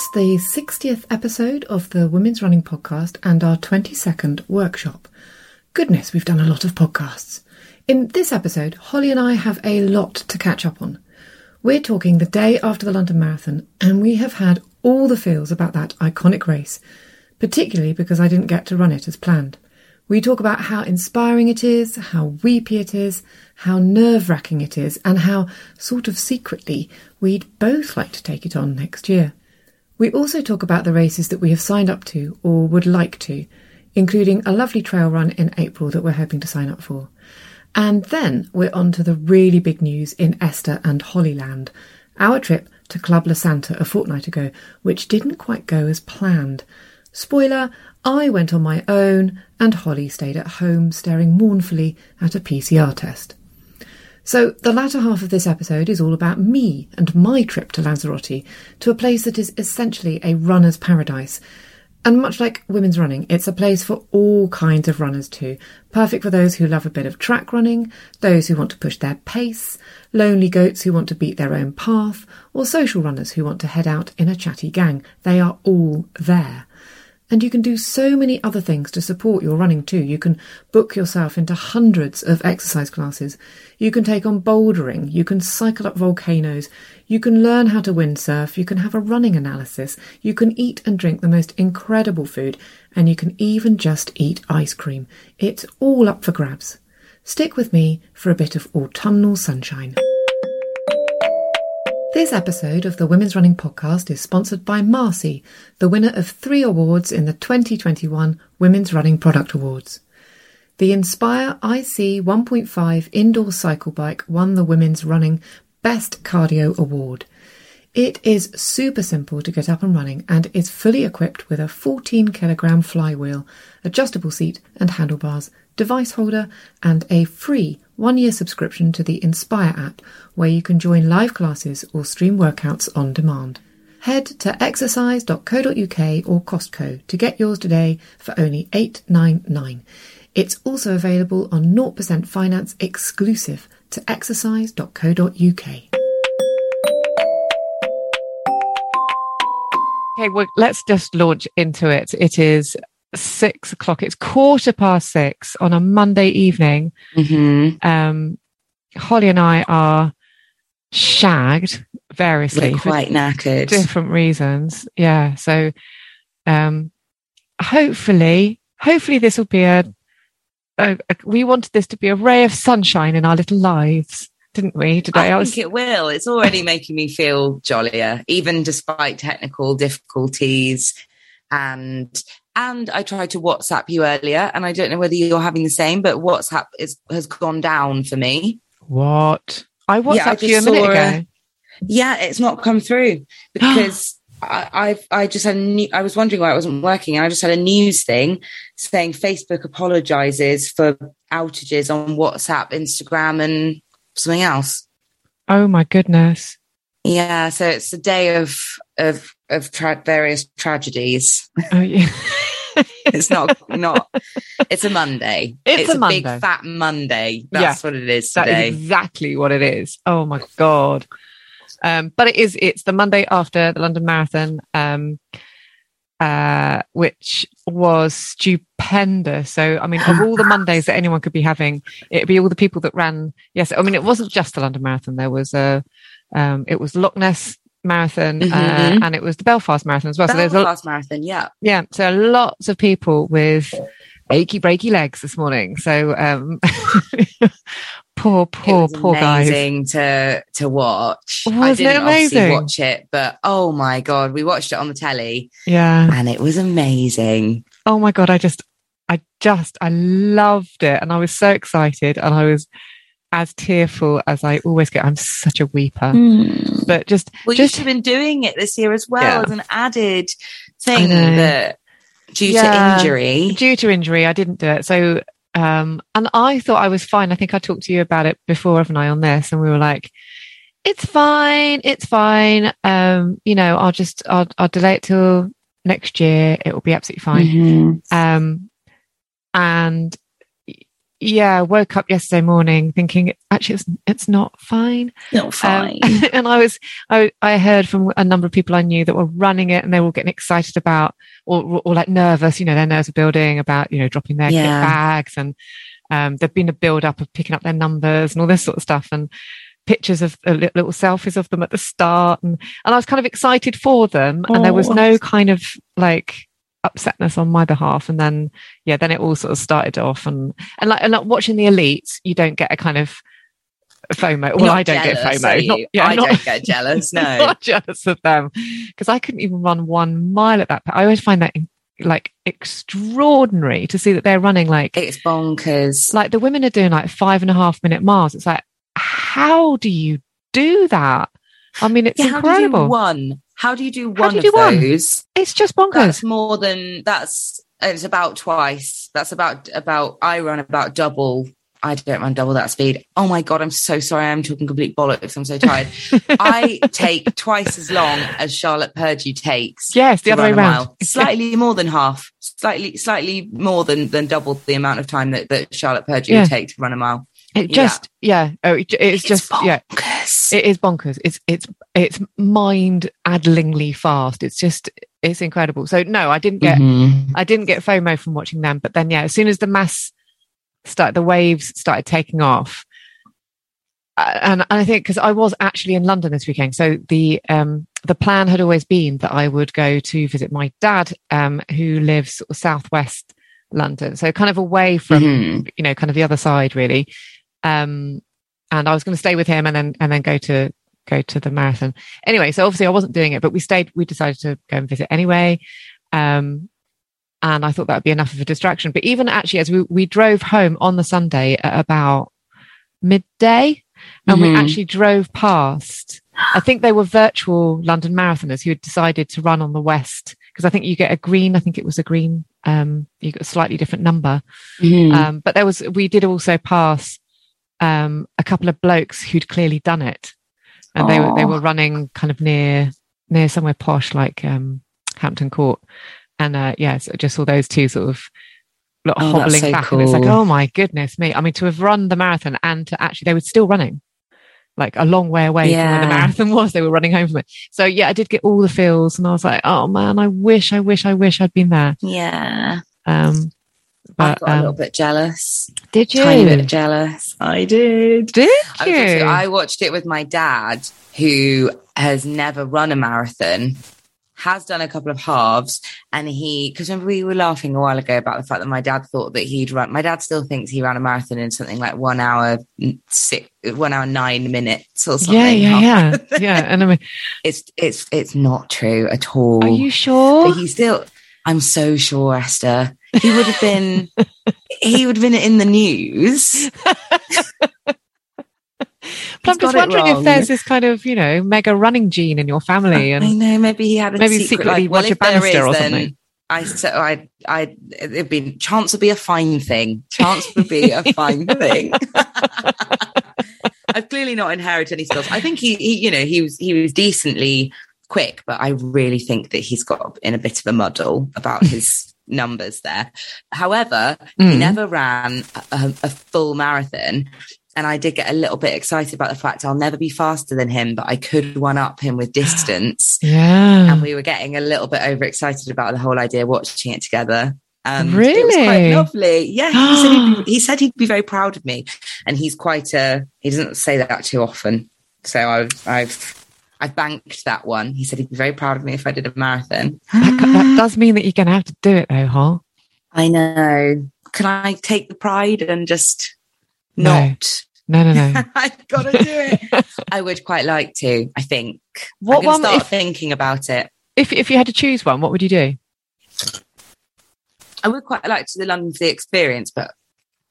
It's the 60th episode of the Women's Running Podcast and our 22nd workshop. Goodness, we've done a lot of podcasts. In this episode, Holly and I have a lot to catch up on. We're talking the day after the London Marathon, and we have had all the feels about that iconic race, particularly because I didn't get to run it as planned. We talk about how inspiring it is, how weepy it is, how nerve wracking it is, and how, sort of secretly, we'd both like to take it on next year. We also talk about the races that we have signed up to or would like to, including a lovely trail run in April that we're hoping to sign up for. And then we're on to the really big news in Esther and Hollyland, our trip to Club La Santa a fortnight ago, which didn't quite go as planned. Spoiler, I went on my own and Holly stayed at home staring mournfully at a PCR test. So, the latter half of this episode is all about me and my trip to Lanzarote, to a place that is essentially a runner's paradise. And much like women's running, it's a place for all kinds of runners too. Perfect for those who love a bit of track running, those who want to push their pace, lonely goats who want to beat their own path, or social runners who want to head out in a chatty gang. They are all there. And you can do so many other things to support your running too. You can book yourself into hundreds of exercise classes. You can take on bouldering. You can cycle up volcanoes. You can learn how to windsurf. You can have a running analysis. You can eat and drink the most incredible food. And you can even just eat ice cream. It's all up for grabs. Stick with me for a bit of autumnal sunshine. This episode of the Women's Running Podcast is sponsored by Marcy, the winner of three awards in the 2021 Women's Running Product Awards. The Inspire IC 1.5 indoor cycle bike won the Women's Running Best Cardio Award. It is super simple to get up and running and is fully equipped with a 14 kilogram flywheel, adjustable seat and handlebars, device holder, and a free one year subscription to the Inspire app, where you can join live classes or stream workouts on demand. Head to exercise.co.uk or Costco to get yours today for only $8.99. It's also available on 0% finance exclusive to exercise.co.uk. Okay, well, let's just launch into it. It is six o'clock. It's quarter past six on a Monday evening. Mm-hmm. Um, Holly and I are shagged variously We're quite for knackered. different reasons. Yeah. So, um, hopefully, hopefully this will be a, a, a- we wanted this to be a ray of sunshine in our little lives, didn't we? Today, I was, think it will. It's already making me feel jollier, even despite technical difficulties. And and I tried to WhatsApp you earlier, and I don't know whether you're having the same, but WhatsApp is, has gone down for me. what? I Yeah, I WhatsApped you a minute ago. a- Yeah, it's not come through because I, I I just had a new, I was wondering why it wasn't working, and I just had a news thing saying Facebook apologizes for outages on WhatsApp, Instagram, and something else. Oh my goodness. Yeah, so it's a day of of of tra- various tragedies. Oh yeah. It's not not. It's a Monday. It's a big Monday. fat Monday. That's Yeah, what it is That today. is exactly what it is. Oh my god. Um, but it is. It's the Monday after the London Marathon, um, uh, which was stupendous. So, I mean, of all the Mondays that anyone could be having, it'd be all the people that ran. Yes, I mean, it wasn't just the London Marathon. There was a, um, it was Loch Ness Marathon, uh, Mhm. and it was the Belfast Marathon as well. So there's a, Belfast Marathon. Yeah. yeah, so lots of people with achy breaky legs this morning. So um poor, it poor, was poor guys. amazing to to watch. I Wasn't it didn't obviously amazing? watch it, but oh my god, we watched it on the telly Yeah. and it was amazing. Oh my god, I just I just I loved it and I was so excited and I was as tearful as I always get. I'm such a weeper. But just Well, just you should have been doing it this year as well Yeah. as an added thing that due Yeah. to injury. due to injury, I didn't do it. So, um, and I thought I was fine. I think I talked to you about it before, haven't I, on this? And we were like, it's fine. It's fine. Um, you know, I'll just, I'll, I'll delay it till next year. It will be absolutely fine. Mhm. Um, and yeah, I woke up yesterday morning thinking actually it's, it's not fine. Not Um, and I was, I, I heard from a number of people I knew that were running it and they were all getting excited about, or, or like nervous, you know, their nerves are building about, you know, dropping their Yeah. bags and, um, there'd been a build up of picking up their numbers and all this sort of stuff and pictures of uh, little selfies of them at the start. And, and I was kind of excited for them. And there was Oh. no kind of like, upsetness on my behalf and then yeah then it all sort of started off and and like, and like watching the elite you don't get a kind of FOMO. Well, Not I don't jealous, get FOMO. Not, yeah, I not, don't get jealous. No. not jealous of them because I couldn't even run one mile at that. I always find that like extraordinary to see that they're running like It's bonkers. like the women are doing like five and a half minute miles. It's like how do you do that? I mean, it's Yeah, how do you do incredible. one? How do you do one do you of do one? those? It's just bonkers. That's more than that's. It's about twice. That's about about. I run about double. I don't run double that speed. Oh my god, I'm so sorry. I'm talking complete bollocks. I'm so tired. I take twice as long as Charlotte Purdue takes. Yes, the other way around. Slightly more than half. Slightly, slightly more than than double the amount of time that, that Charlotte Purdue Yeah. would take to run a mile. It just, yeah. Oh, it, it's just, yeah. It is bonkers. It's it's it's mind-addlingly fast. It's just it's incredible. So no, I didn't get Mhm. I didn't get FOMO from watching them. But then yeah, as soon as the mass start, the waves started taking off, uh, and I think because I was actually in London this weekend, so the um the plan had always been that I would go to visit my dad, um, who lives sort of southwest London, so kind of away from Mhm. you know kind of the other side really. Um, and I was going to stay with him and then and then go to go to the marathon. Anyway, so obviously I wasn't doing it, but we stayed. We decided to go and visit anyway. Um, and I thought that would be enough of a distraction. But even actually, as we we drove home on the Sunday at about midday, and we Mhm. actually drove past. I think they were virtual London marathoners who had decided to run on the west because I think you get a green. I think it was a green. Um, you got a slightly different number. Mhm. Um, but there was, we did also pass um, a couple of blokes who'd clearly done it, and they were they were running kind of near near somewhere posh like um, Hampton Court, and uh, yeah, so just saw those two sort of like, Oh, hobbling so back, and it's like, oh my goodness me! I mean, to have run the marathon and to actually they were still running. Like a long way away from where the marathon was, they were running home from it. So yeah, I did get all the feels, and I was like, "Oh man, I wish, I wish, I wish I'd been there." yeah. Um, I but got a little um, bit jealous. did you? Tiny bit jealous. I did. Did I, you? was also- I watched it with my dad, who has never run a marathon, has done a couple of halves, and he because remember we were laughing a while ago about the fact that my dad thought that he'd run. My dad still thinks he ran a marathon in something like one hour six, one hour nine minutes or something. yeah, yeah, yeah, yeah. And I mean, It's it's it's not true at all. are you sure? But he still. I'm so sure, Esther. He would have been. he would have been in the news. But I'm just wondering if there's this kind of, you know, mega running gene in your family. And I know maybe he had a maybe secret secretly life. Well, Roger Bannister is, or something. I so I I it'd be chance would be a fine thing. Chance would be a fine thing. I've clearly not inherited any skills. I think he, he you know he was he was decently quick, but I really think that he's got in a bit of a muddle about his numbers there. However, he Mm. never ran a, a full marathon. And I did get a little bit excited about the fact I'll never be faster than him, but I could one up him with distance yeah. and we were getting a little bit overexcited about the whole idea watching it together. Um, it was quite Really? lovely. Yeah, he said, he'd be, he said he'd be very proud of me, and he's quite a. He doesn't say that too often, so I've I've I've banked that one. He said he'd be very proud of me if I did a marathon. that, that does mean that you're going to have to do it though, huh? I know. Can I take the pride and just No. not? No, no, no. I've got to do it. I would quite like to. I think. What I'm one- Start if- thinking about it. if, if you had to choose one, what would you do? I would quite like to the London for the experience, but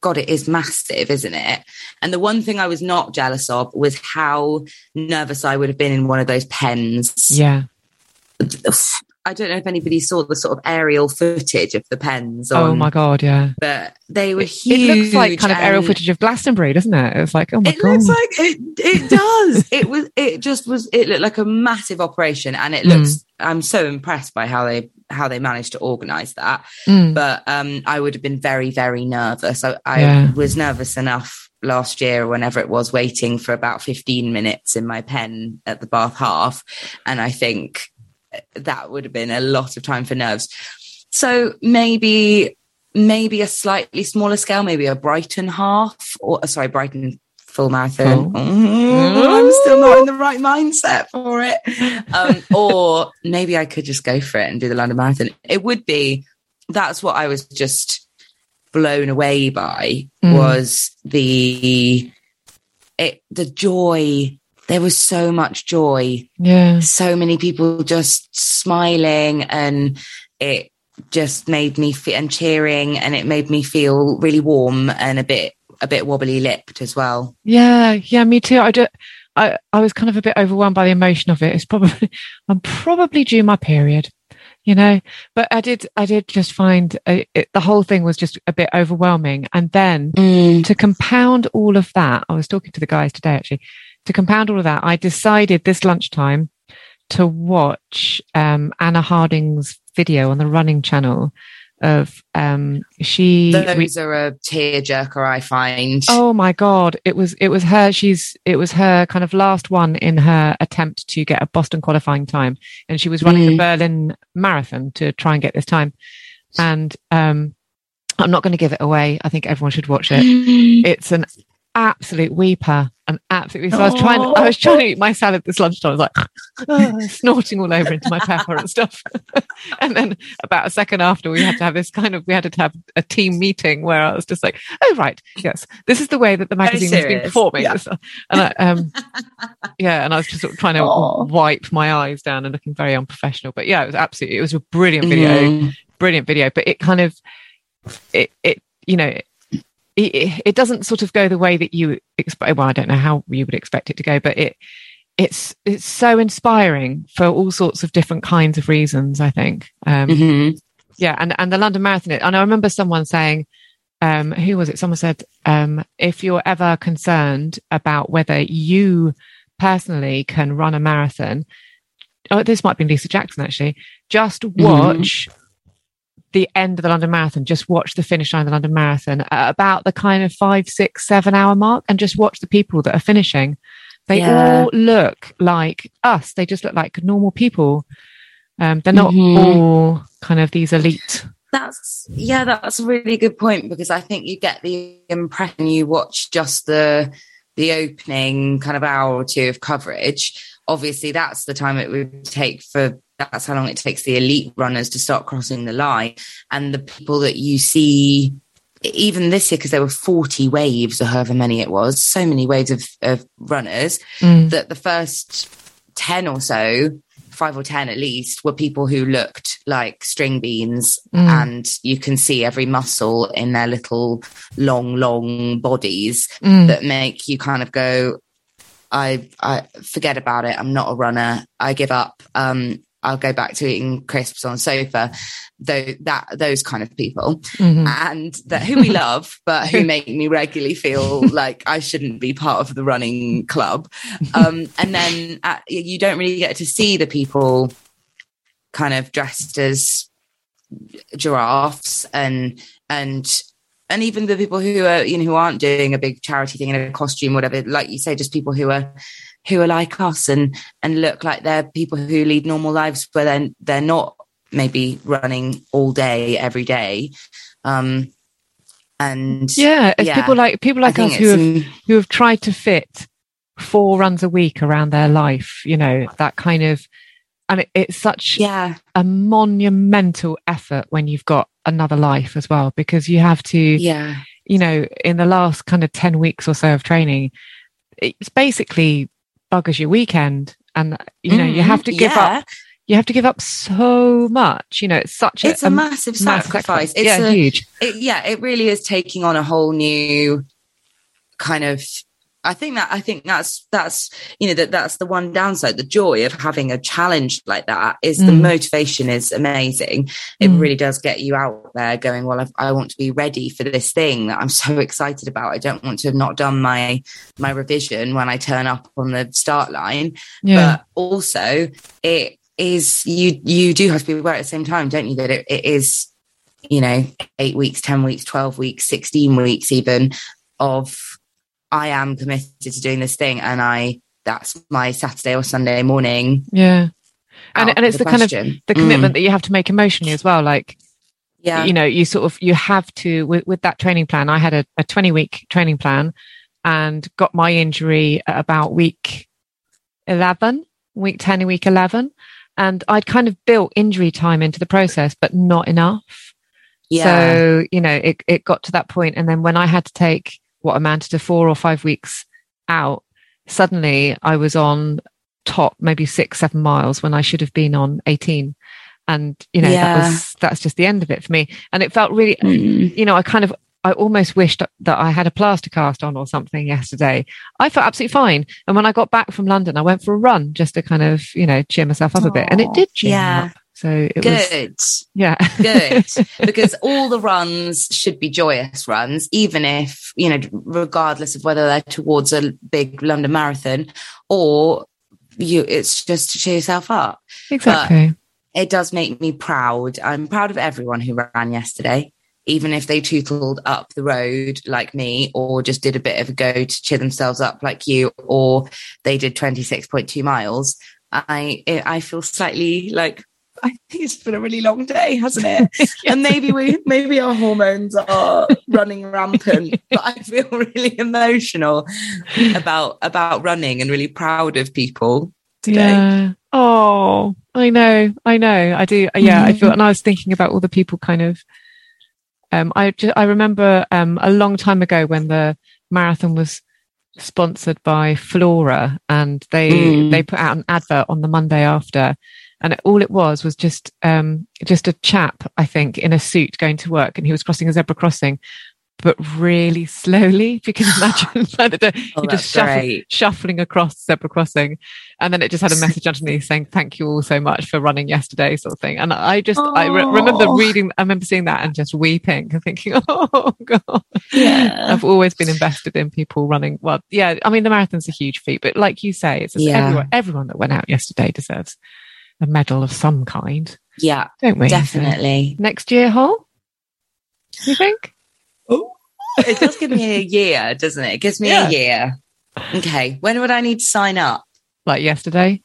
God, it is massive, isn't it? And the one thing I was not jealous of was how nervous I would have been in one of those pens. Yeah. I don't know if anybody saw the sort of aerial footage of the pens. Oh my God. Yeah. But they were It, huge. it looks like kind of aerial footage of Glastonbury, doesn't it? It's like, oh my It God. looks like it. It does. it was. It just was. It looked like a massive operation, and it Mm. looks. I'm so impressed by how they how they managed to organise that. Mm. but um, I would have been very, very nervous. I, I Yeah. was nervous enough last year, whenever it was, waiting for about 15 minutes in my pen at the Bath half. And I think that would have been a lot of time for nerves. So maybe, maybe a slightly smaller scale, maybe a Brighton half or sorry, Brighton full marathon. Cool. Mm, I'm still not in the right mindset for it. Um, or maybe I could just go for it and do the London Marathon. It would be, that's what I was just blown away by Mm. was the, it, the joy. There was so much joy Yeah. so many people just smiling and it just made me feel and cheering and it made me feel really warm and a bit a bit wobbly lipped as well Yeah, yeah, me too. I, do, I I was kind of a bit overwhelmed by the emotion of it. It's probably I'm probably due my period, you know. But I did I did just find uh it, the whole thing was just a bit overwhelming. And then to compound all of that, I was talking to the guys today actually. To compound all of that, I decided this lunchtime to watch um, Anna Harding's video on the Running Channel of um, she those are a tearjerker i find Oh my god! It was it was her. She's it was her kind of last one in her attempt to get a Boston qualifying time, and she was running the Mm. Berlin Marathon to try and get this time. And um, I'm not going to give it away. I think everyone should watch it. It's an absolute weeper, an absolute. So I was trying. I was trying to eat my salad this lunchtime. I was like "Ah," snorting all over into my pepper and stuff. and then about a second after, we had to have this kind of. We had to have a team meeting where I was just like, "Oh right, yes, this is the way that the magazine has been performing." Yeah. And I, um, yeah, and I was just sort of trying to wipe my eyes down and looking very unprofessional. But yeah, it was absolutely. It was a brilliant video Mhm. brilliant video, but it kind of it it you know it, it, doesn't sort of go the way that you expect. Well, I don't know how you would expect it to go, but it it's it's so inspiring for all sorts of different kinds of reasons. I think, um, Mhm. yeah, and and the London Marathon. And I remember someone saying. Um, who was it? Someone said, um, if you're ever concerned about whether you personally can run a marathon, oh, this might be Lisa Jackson actually, just watch the end of the London Marathon, just watch the finish line of the London Marathon at about the kind of five, six, seven hour mark and just watch the people that are finishing. They Yeah. all look like us. They just look like normal people. Um, they're not Mhm. all kind of these elite. That's yeah, that's a really good point because I think you get the impression you watch just the the opening kind of hour or two of coverage. Obviously, that's the time it would take for that's how long it takes the elite runners to start crossing the line, and the people that you see. Even this year, because there were 40 waves or however many it was, so many waves of, of runners Mm. that the first 10 or so, five or 10 at least, were people who looked like string beans Mm. and you can see every muscle in their little long, long bodies Mm. that make you kind of go, I I forget about it. I'm not a runner. I give up. Um, I'll go back to eating crisps on sofa. Though that those kind of people, Mhm. and that who we love, but who make me regularly feel like I shouldn't be part of the running club. Um, and then uh, you don't really get to see the people kind of dressed as giraffes and and and even the people who are you know who aren't doing a big charity thing in a costume whatever like you say just people who are who are like us and and look like they're people who lead normal lives but then they're not maybe running all day every day um and Yeah, it's Yeah. people like people like us who have who have tried to fit four runs a week around their life. You know that kind of, and it, it's such yeah a monumental effort when you've got another life as well, because you have to, yeah you know, in the last kind of ten weeks or so of training, it's basically buggers your weekend, and you know you Mhm. have to give Yeah. up. You have to give up so much. You know, it's such a, it's a, massive massive sacrifice it's yeah, a, huge. it, yeah, it really is taking on a whole new kind of. I think that I think that's that's you know that that's the one downside. The joy of having a challenge like that is the Mm. motivation is amazing. It Mm. really does get you out there going. Well, I've, I want to be ready for this thing that I'm so excited about. I don't want to have not done my my revision when I turn up on the start line Yeah, but also it is you you do have to be aware at the same time don't you that it, it is you know eight weeks ten weeks 12 weeks 16 weeks even of i am committed to doing this thing and i that's my saturday or sunday morning yeah. And and it's the, kind of the Mm, commitment that you have to make emotionally as well. Like yeah. you know you sort of you have to with, with that training plan i had a, a 20 week training plan and got my injury at about week 11 week 10 and week 11 and i'd kind of built injury time into the process but not enough. Yeah. So you know it, it got to that point and then when i had to take what amounted to four or five weeks out suddenly i was on top maybe six seven miles when i should have been on 18 and you know Yeah. that was that's just the end of it for me and it felt really Mm. you know i kind of i almost wished that i had a plaster cast on or something yesterday i felt absolutely fine and when i got back from london i went for a run just to kind of you know cheer myself up a bit and it did cheer me yeah. up so it was good. Yeah. Good. Because all the runs should be joyous runs even if you know regardless of whether they're towards a big london marathon or you it's just to cheer yourself up. Exactly. it does make me proud. I'm proud of everyone who ran yesterday even if they tootled up the road like me or just did a bit of a go to cheer themselves up like you or they did 26.2 miles. I i feel slightly like I think it's been a really long day, hasn't it? and maybe we maybe our hormones are running rampant but i feel really emotional about about running and really proud of people today Yeah. Oh, I know. I know. I do. Yeah, I feel, and I was thinking about all the people kind of, um, I just, I remember, um, a long time ago when the marathon was sponsored by Flora and they, Mm. they put out an advert on the Monday after. And all it was was just, um, just a chap, I think, in a suit going to work and he was crossing a zebra crossing, but really slowly. If you can imagine, Oh, he that's just shuffle, great. shuffling across zebra crossing and then it just had a message underneath saying thank you all so much for running yesterday sort of thing and i just i re- remember Oh. reading i remember seeing that and just weeping and thinking oh god Yeah. i've always been invested in people running well yeah i mean the marathon's a huge feat but like you say it's just Yeah. everyone everyone that went out yesterday deserves a medal of some kind Yeah, don't we So, definitely. next year Hol? you think Oh, It does give me a year, doesn't it? It gives me Yeah. a year. Okay. When would I need to sign up? like yesterday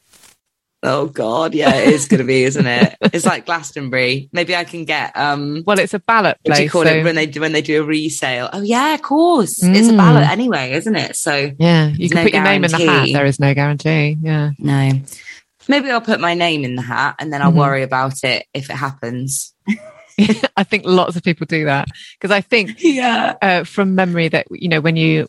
Oh God, yeah, it is going to be, isn't it? It's like Glastonbury. Maybe I can get um. well it's a ballot What place do you call so- it when they do when they do a resale? Oh yeah, of course. It's a Mm. ballot anyway, isn't it? So yeah you can no put your name in the hat there is no guarantee yeah no. Maybe I'll put my name in the hat and then I'll Mhm. worry about it if it happens. I think lots of people do that because I think Yeah. uh, from memory that you know when you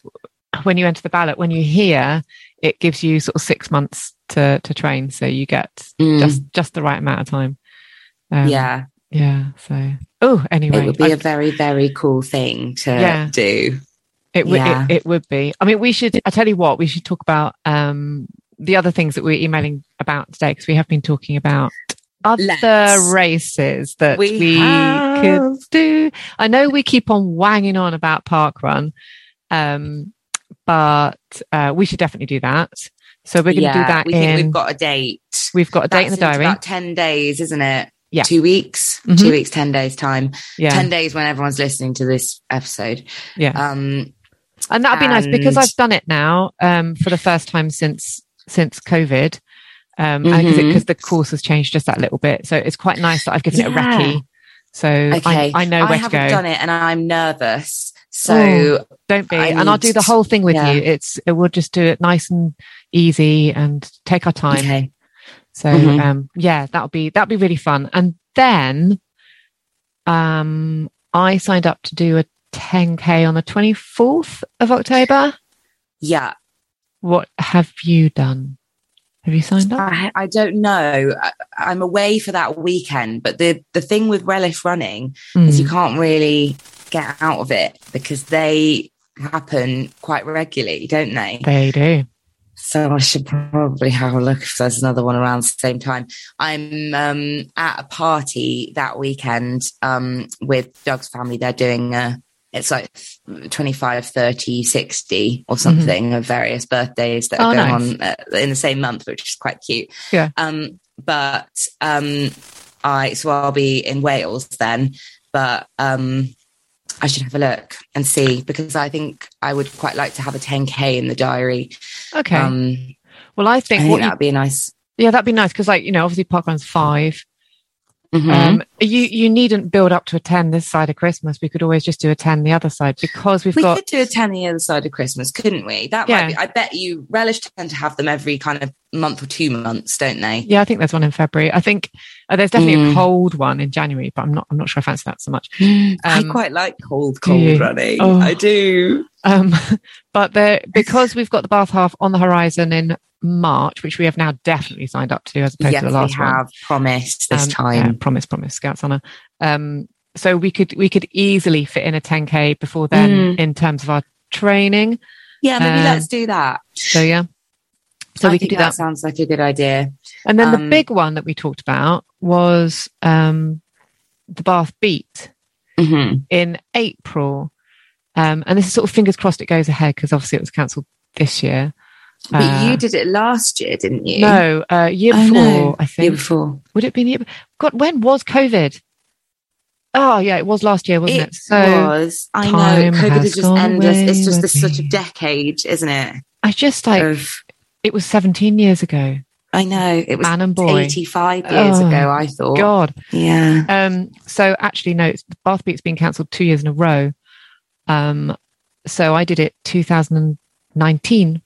when you enter the ballot when you hear it gives you sort of six months to to train so you get Mm. just just the right amount of time um, yeah. yeah so oh anyway it would be I- a very, very cool thing to Yeah. do. It would Yeah. it, it would be. I mean, we should. I tell you what, we should talk about um the other things that we're emailing about today because we have been talking about other Let's. races that we, We could do. I know we keep on wanging on about park run, um, but uh, we should definitely do that. So we're going to Yeah, do that We in. think we've got a date. we've got a date in the diary. About 10 days, isn't it? Yeah. Two weeks, Mhm. two weeks, 10 days time. yeah, 10 days when everyone's listening to this episode. yeah. Um, and that'd be nice because I've done it now um, for the first time since since COVID, um, because Mhm. the course has changed just that little bit. So it's quite nice that I've given it a Yeah. recce. So okay. I, I know where to haven't go. done it and I'm nervous. So Oh, Don't be, I and I'll do the whole thing with yeah. you. It's it, we'll just do it nice and easy and take our time. okay. So Mhm. um, yeah, that'll be that'll be really fun. And then um, I signed up to do a 10k on the 24th of October. Yeah. What have you done? Have you signed up? I, I don't know. I, I'm away for that weekend, but the, the thing with Relish running is you Mm. can't really get out of it because they happen quite regularly, don't they? They do. So I should probably have a look if there's another one around the same time. I'm um, at a party that weekend um, with Doug's family. They're doing a, it's like 25, 30, 60 or something of various birthdays that Mm-hmm. Oh, are going nice. on uh, in the same month, which is quite cute. Yeah. Um, but um, I, so I'll be in Wales then, but um, I should have a look and see because I think I would quite like to have a 10k in the diary. Okay. Um, well, I I think, think that'd be nice. yeah, that'd be nice because, like, you know, obviously Parkrun's five. Mhm. Um, you you needn't build up to a ten this side of Christmas. We could always just do a ten the other side because we've we got could do a 10 the other side of Christmas, couldn't we? That Yeah. might be. I bet you relish tend to have them every kind of month or two months, don't they? Yeah, I think there's one in February. I think uh, there's definitely a Mm. cold one in January, but I'm not. I'm not sure I fancy that so much. I Um, quite like cold, cold running. Oh. I do. Um, but there because we've got the Bath half on the horizon in March, which we have now definitely signed up to, as opposed Yes, to the last one. we have promised this one. Um, yeah, time. promise, promise, Scouts Honor. Um, so we could we could easily fit in a 10k before then Mm. in terms of our training. Yeah, maybe um, let's do that. So yeah, so I we could do that. Sounds like a good idea. And then the Um, big one that we talked about was um, the Bath Beat hmm in April. Um, and this is sort of fingers crossed it goes ahead because obviously it was cancelled this year. But Uh, you did it last year, didn't you? No, uh, year Oh, before, no. I think. Year before. Would it be the year? God, when was COVID? Oh, yeah, it was last year, wasn't it? It So was. I know. COVID is just endless. It's just this such a me. decade, isn't it? I just like, Of it was 17 years ago. I know. It was Man and boy. 85 years Oh, ago, I thought. God. Yeah. Um, so actually, no, it's, Bath Beat's been cancelled two years in a row. Um, so I did it 2019.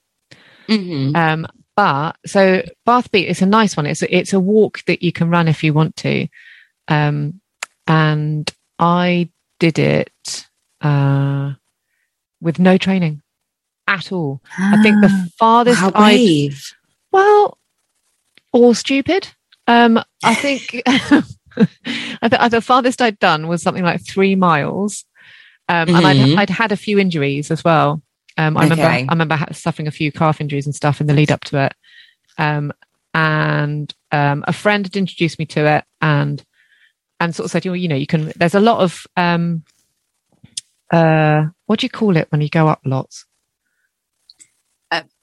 hmm Um, but so Bath Beat is a nice one. It's a, it's a walk that you can run if you want to. Um, and I did it uh, with no training at all. I think the farthest I well, or stupid. Um, I think I th- the farthest I'd done was something like three miles, um, and Mhm. I'd, I'd had a few injuries as well. Um, I remember I remember suffering a few calf injuries and stuff in the lead up to it. Um, and um, a friend had introduced me to it, and and sort of said, you know, you know, you can. There's a lot of um, uh, what do you call it when you go up lots?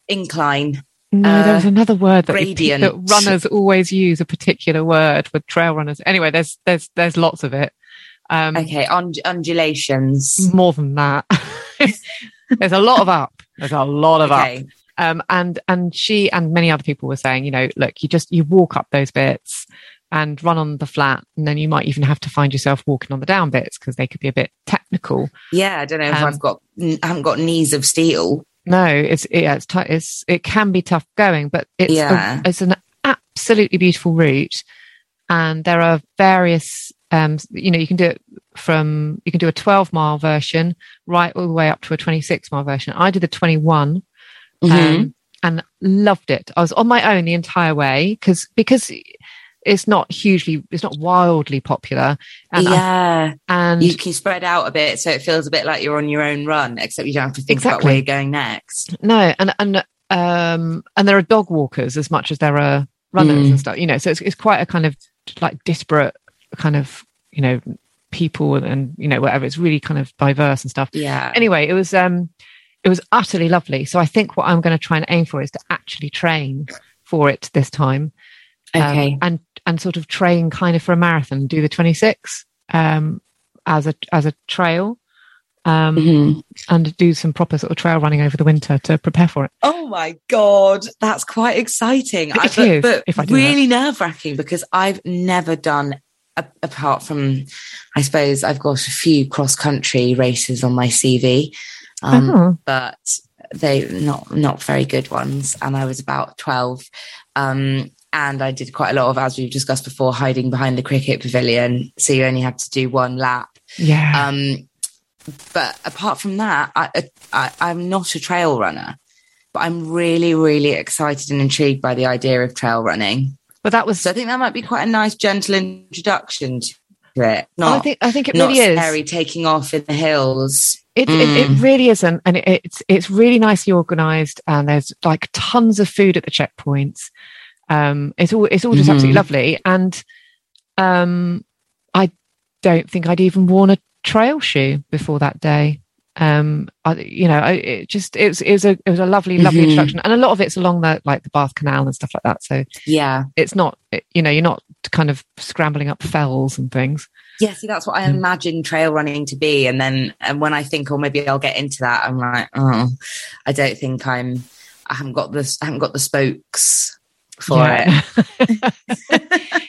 Incline. No, Uh, there was another word that, that runners always use a particular word with trail runners. Anyway, there's there's there's lots of it. Um, Okay. Und- undulations. More than that, there's a lot of up. There's a lot of up. Um, and and she and many other people were saying, you know, look, you just you walk up those bits and run on the flat, and then you might even have to find yourself walking on the down bits because they could be a bit technical. Yeah. I don't know if Um, I've got, I haven't got knees of steel. No, it's yeah, it's t- it's it can be tough going, but it's a- Yeah. it's an absolutely beautiful route, and there are various. Um, you know, you can do it from you can do a 12 mile version right all the way up to a 26 mile version. I did the 21 Mhm. um, and loved it. I was on my own the entire way because because it's not hugely, it's not wildly popular. And I- yeah. and you can spread out a bit so it feels a bit like you're on your own run, except you don't have to think about Exactly. where you're going next. no, and and um, and there are dog walkers as much as there are runners Mm. and stuff. You know, so it's it's quite a kind of like disparate kind of you know people and you know whatever. It's really kind of diverse and stuff. Yeah. anyway, it was um it was utterly lovely. So I think what I'm going to try and aim for is to actually train for it this time. um, Okay. and and sort of train kind of for a marathon, do the 26 um as a as a trail. Um Mhm. and do some proper sort of trail running over the winter to prepare for it. Oh my god, that's quite exciting. It I, but, is, but if I really nerve wracking because I've never done apart from, I suppose I've got a few cross country races on my CV, um, Oh. but they not not very good ones. And I was about twelve, um, and I did quite a lot of, as we've discussed before, hiding behind the cricket pavilion. So you only had to do one lap. Yeah. Um, but apart from that, I, I, I'm not a trail runner, but I'm really, really excited and intrigued by the idea of trail running. But that was So I think that might be quite a nice, gentle introduction to it. Not, I think I think it really is. scary taking off in the hills. It, it, it Mm. really isn't, and it, it's it's really nicely organised, and there's like tons of food at the checkpoints. Um, it's all it's all just Mhm. absolutely lovely, and um, I don't think I'd even worn a trail shoe before that day. Um, I, you know, I, it just it was it was a it was a lovely lovely Mhm. introduction, and a lot of it's along the like the Bath Canal and stuff like that. So Yeah. it's not you know you're not kind of scrambling up fells and things. Yeah, see, that's what I Mm. imagine trail running to be. And then and when I think, oh, maybe I'll get into that, I'm like, oh, I don't think I'm, I haven't got this, I haven't got the spokes for it. it.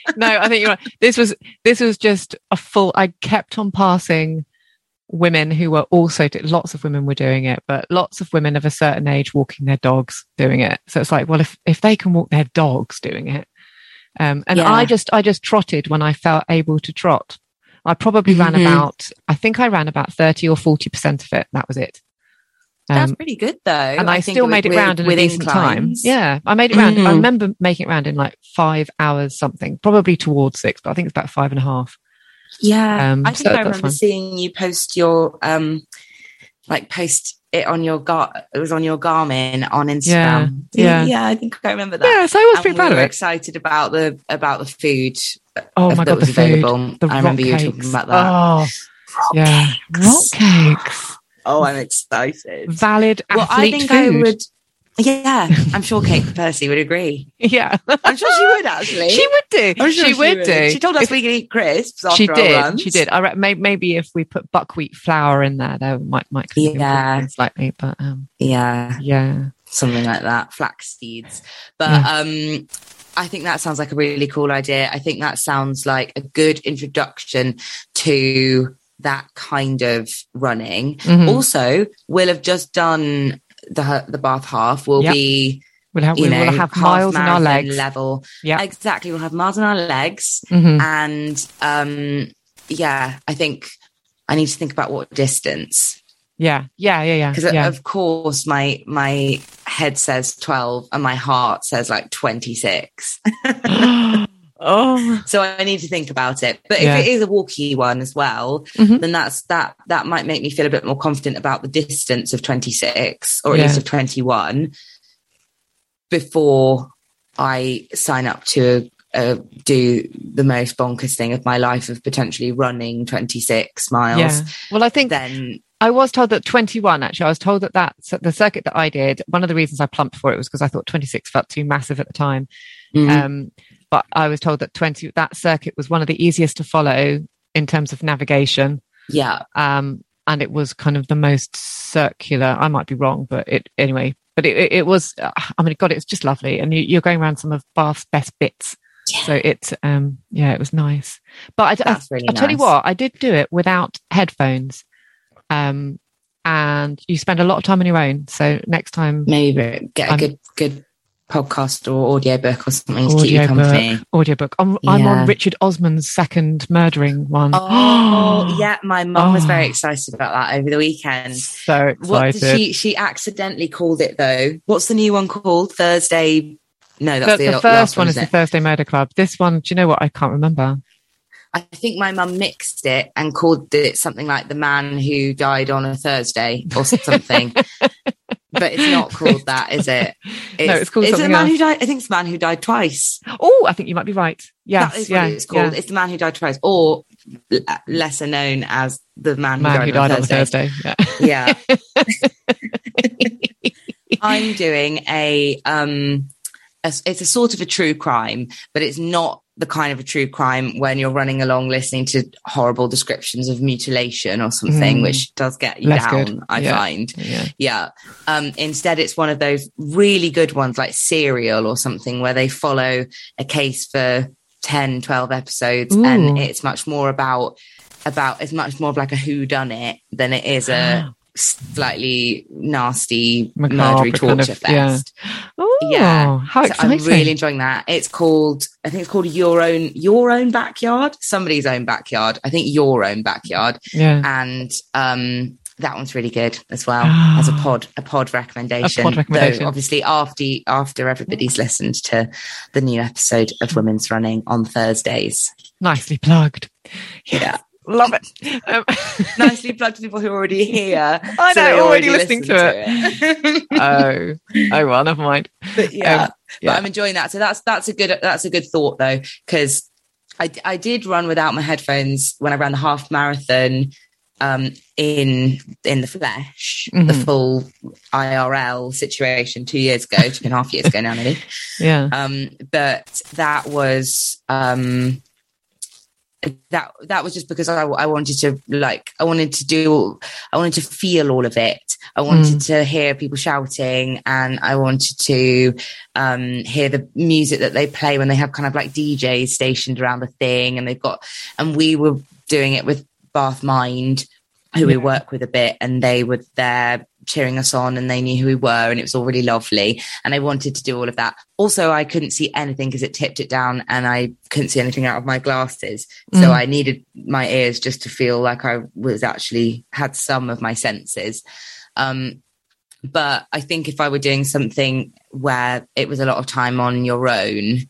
no, I think you're right. This was this was just a full. I kept on passing women who were also lots of women were doing it, but lots of women of a certain age walking their dogs doing it. So it's like, well, if if they can walk their dogs doing it, um, and Yeah. I just I just trotted when I felt able to trot. I probably ran Mhm. about. I think I ran about thirty or forty percent of it. That was it. That's Um, pretty good though. and I, think still with- made it with- round in a decent time. Yeah, I made it round. I Mhm. remember making it round in like five hours something, probably towards six, but I think it's about five and a half. Yeah. Um, I so think I remember fine. seeing you post your, um, like post it on your gar, it was on your Garmin on Instagram. yeah. Yeah. I think I remember that. Yeah, so I was And pretty we proud of it. excited about the, about the food. Oh uh, my god, the was food, available. the I remember you cakes. were talking about that. Oh, yeah, rock cakes, Oh, I'm excited. valid Well, I think food. I would. Yeah, I'm sure Kate Percy would agree. Yeah, I'm sure she would actually. she would do. Sure she, would do. She told us If- we could eat crisps. After she did. She did. I re- may- maybe if we put buckwheat flour in there, there might might kind of improve Yeah. slightly. But um, Yeah, yeah, something like that. Flax seeds. But um, I think that sounds like a really cool idea. I think that sounds like a good introduction to that kind of running. Mhm. Also, we'll have just done the the bath half. We'll Yep. be we'll have, you know will have miles in our legs. level. Yeah. exactly. We'll have miles in our legs, Mhm. and um, yeah, I think I need to think about what distance Yeah, yeah, yeah, yeah. because yeah. of course my my head says 12 and my heart says like 26 oh, so i need to think about it but Yeah. if it is a walkie one as well Mhm. then that's that that might make me feel a bit more confident about the distance of 26 or at Yeah. least of 21 before i sign up to uh, do the most bonkers thing of my life of potentially running 26 miles yeah. Well, I think then I was told that 21, actually, I was told that that the circuit that I did, one of the reasons I plumped for it was because I thought 26 felt too massive at the time. mm, Um, but I was told that 20, that circuit was one of the easiest to follow in terms of navigation. yeah Um, and it was kind of the most circular. I might be wrong, but it, anyway, but it, it, it was, uh, I mean, God, it's just lovely. And you, you're going around some of Bath's best bits. So it's, um, yeah, it was nice. But I, I, really I'll tell you what, I did do it without headphones. Um, and you spend a lot of time on your own. So next time, maybe get a I'm- good good podcast or audiobook or something to keep you audiobook, company. audiobook. I'm, I'm on Richard Osman's second murdering one. Oh yeah, my mum was very Oh. excited about that over the weekend. So What excited. did she she accidentally called it though? What's the new one called? Thursday No, that's the, the, the first one is isn't the? Thursday Murder Club. This one, do you know what? I can't remember. I think my mum mixed it and called it something like the man who died on a Thursday or something. but it's not called that, is it? No, it's called Is it the man else. who died? I think it's the man who died twice. Oh, I think you might be right. Yes, that is yeah, what it's called. yeah. It's the man who died twice, or l- lesser known as the man, Man who died, on, Thursday. Thursday. Yeah. Yeah. I'm doing a um a, it's a sort of a true crime, but it's not the kind of a true crime when you're running along listening to horrible descriptions of mutilation or something, Mm. which does get you Less down, good. I Yeah. find. yeah. Yeah. Um, instead, it's one of those really good ones like Serial or something where they follow a case for 10, 12 episodes Ooh. and it's much more about, about, it's much more of like a who done it than it is a slightly nasty, murdery kind of- torture yeah. fest. Oh, Yeah. how So I'm really enjoying that. It's called, I think it's called Your Own, Your Own Backyard, somebody's own backyard. I think Your Own Backyard yeah. and um that one's really good as well as a pod a pod recommendation. A pod recommendation. Though obviously after after everybody's listened to the new episode of Women's Running on Thursdays. Nicely plugged. Yeah. Love it. Um, Nicely plugged to people who are already here. I so know, they already listening to it. oh, oh well, never mind. but yeah, Um, yeah. but I'm enjoying that. So that's that's a good that's a good thought though, because I I did run without my headphones when I ran the half marathon um in in the flesh the Mhm. full irl situation two years ago two and a half years ago now maybe Yeah. um but that was um that that was just because I, I wanted to like I wanted to do I wanted to feel all of it. I wanted to hear people shouting and I wanted to um hear the music that they play when they have kind of like DJs stationed around the thing and they've got and we were doing it with Bath Mind who we work with a bit and they were there cheering us on and they knew who we were and it was all really lovely and I wanted to do all of that. Also, I couldn't see anything because it tipped it down and I couldn't see anything out of my glasses. So Mm. I needed my ears just to feel like I was actually had some of my senses. Um, but I think if I were doing something where it was a lot of time on your own,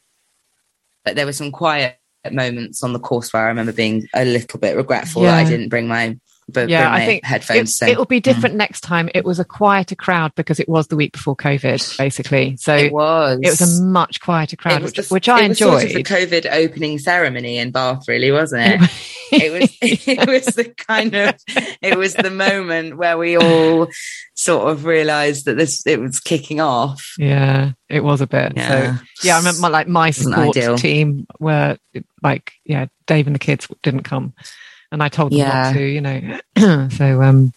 but there were some quiet moments on the course where I remember being a little bit regretful that I didn't bring my, but Yeah, I think headphones. It, so it'll be mm. different next time. It was a quieter crowd because it was the week before COVID, basically. So it was. it was a much quieter crowd, which, the- which I it was enjoyed. Sort of the COVID opening ceremony in Bath, really, wasn't it? it was it was the kind of it was the moment where we all sort of realized that this it was kicking off yeah, it was a bit. yeah So yeah, I remember my, like my support team were like, yeah, Dave and the kids didn't come, and I told them Yeah. not to, you know. so um,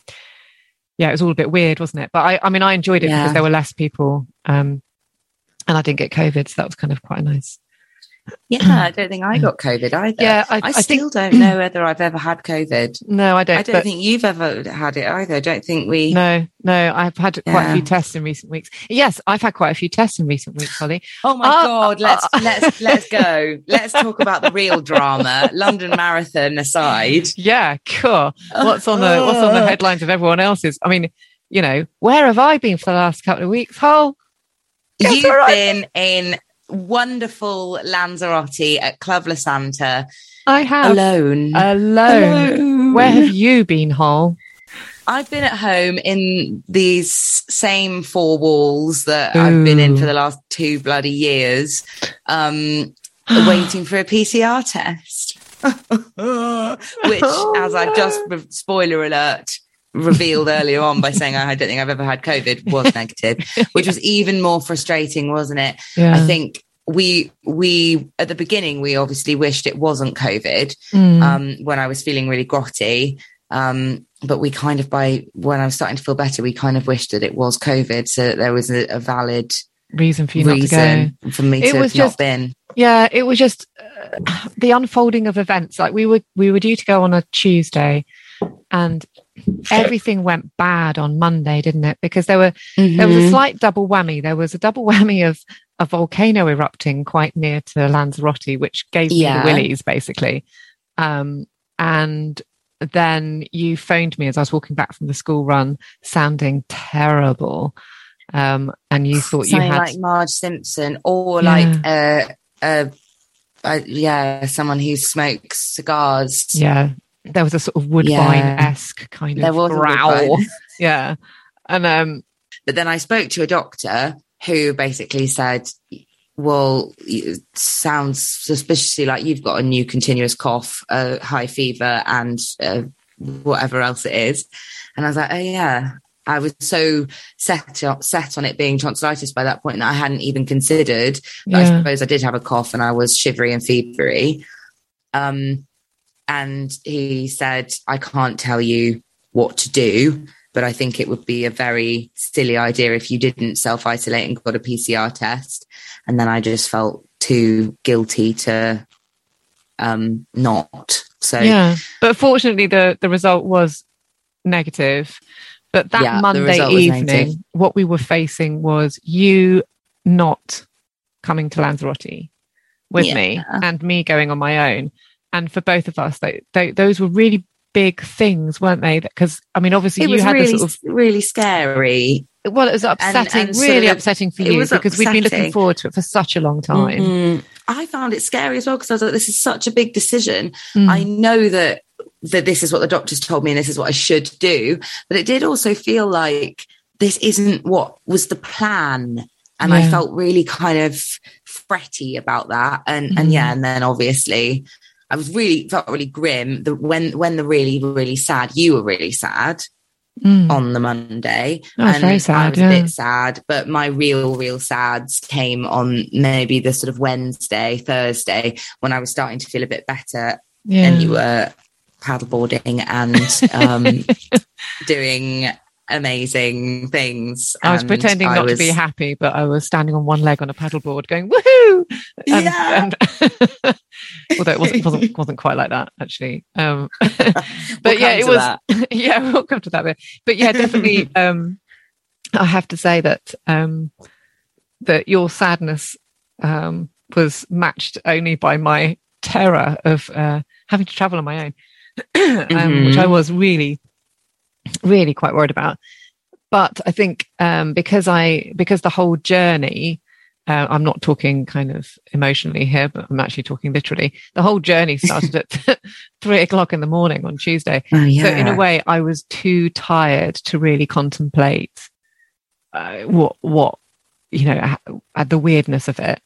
yeah, it was all a bit weird, wasn't it? But I, I mean, I enjoyed it Yeah. because there were less people, um, and I didn't get COVID, so that was kind of quite nice. Yeah i don't think i got covid either Yeah, I, i, I think still don't know whether i've ever had covid no, I don't. i don't but- think you've ever had it either i don't think we No, no, I've had quite a few tests in recent weeks. Yes, I've had quite a few tests in recent weeks, Holly. Oh my Uh, god, let's uh, let's let's go. Let's talk about the real drama. London Marathon aside. Yeah, cool. What's on the what's on the headlines of everyone else's? I mean, you know, where have I been for the last couple of weeks? Yes, You've right. been in wonderful Lanzarote at Club La Santa I have alone. alone. Alone. Where have you been, Hall? I've been at home in these same four walls that I've been in for the last two bloody years, um, waiting for a PCR test. Which, as I've just spoiler alert, revealed earlier on by saying I don't think I've ever had COVID, was negative, which was even more frustrating, wasn't it? Yeah. I think we we at the beginning we obviously wished it wasn't COVID Mm. um, when I was feeling really grotty. Um, but we kind of by when I was starting to feel better, we kind of wished that it was COVID, so that there was a, a valid Reason for you not to go. reason for me It to was just- been. Yeah, it was just uh, the unfolding of events. Like we were we were due to go on a Tuesday, and everything went bad on Monday, didn't it? Because there were there was a Mhm. slight double whammy. There was a double whammy of a volcano erupting quite near to Lanzarote, which gave me the willies basically. Um, and then you phoned me as I was walking back from the school run, sounding terrible. um, and you thought you had like Marge Simpson or Yeah. like a, a, a yeah, someone who smokes cigars. yeah, there was a sort of woodbine esque kind of There was growl. Yeah, and um, But then I spoke to a doctor who basically said, well, it sounds suspiciously like you've got a new continuous cough, a high fever, and uh, whatever else it is. And I was like, oh, yeah. I was so set set on it being tonsillitis by that point that I hadn't even considered. But I suppose I did have a cough and I was shivery and fevery. Um, and he said, I can't tell you what to do, but I think it would be a very silly idea if you didn't self isolate and got a PCR test. And then I just felt too guilty to um, not. So, yeah, but fortunately, the the result was negative. But that Yeah, Monday evening, negative. what we were facing was you not coming to Lanzarote with me and me going on my own. And for both of us, they, they, those were really big things, weren't they? Because I mean, obviously, it you was had really, the sort of really scary. well, it was upsetting, and sort really upsetting for you because we'd been looking forward to it for such a long time. Mhm. I found it scary as well because I was like, this is such a big decision. Mm. I know that that this is what the doctors told me and this is what I should do, but it did also feel like this isn't what was the plan. And I felt really kind of fretty about that. And Mm. and yeah, and then obviously I was really felt really grim. The when when the really, really sad, you were really sad Mm. on the Monday. That was very I was yeah. a bit sad, but my real, real sads came on maybe the sort of Wednesday, Thursday when I was starting to feel a bit better Yeah. and you were paddleboarding and um, doing amazing things. I was pretending I not to be happy, but I was standing on one leg on a paddleboard going woohoo! And, Yeah. and- although it wasn't, wasn't wasn't quite like that actually. Um, but We'll yeah, it was. that. yeah, we'll come to that bit. But yeah, definitely. um, I have to say that um, that your sadness um, was matched only by my terror of uh, having to travel on my own, um, which I was really, really quite worried about. But I think um, because I because the whole journey, uh, I'm not talking kind of emotionally here, but I'm actually talking literally. The whole journey started at three o'clock in the morning on Tuesday. Oh, yeah. So in a way, I was too tired to really contemplate uh, what what you know the weirdness of it.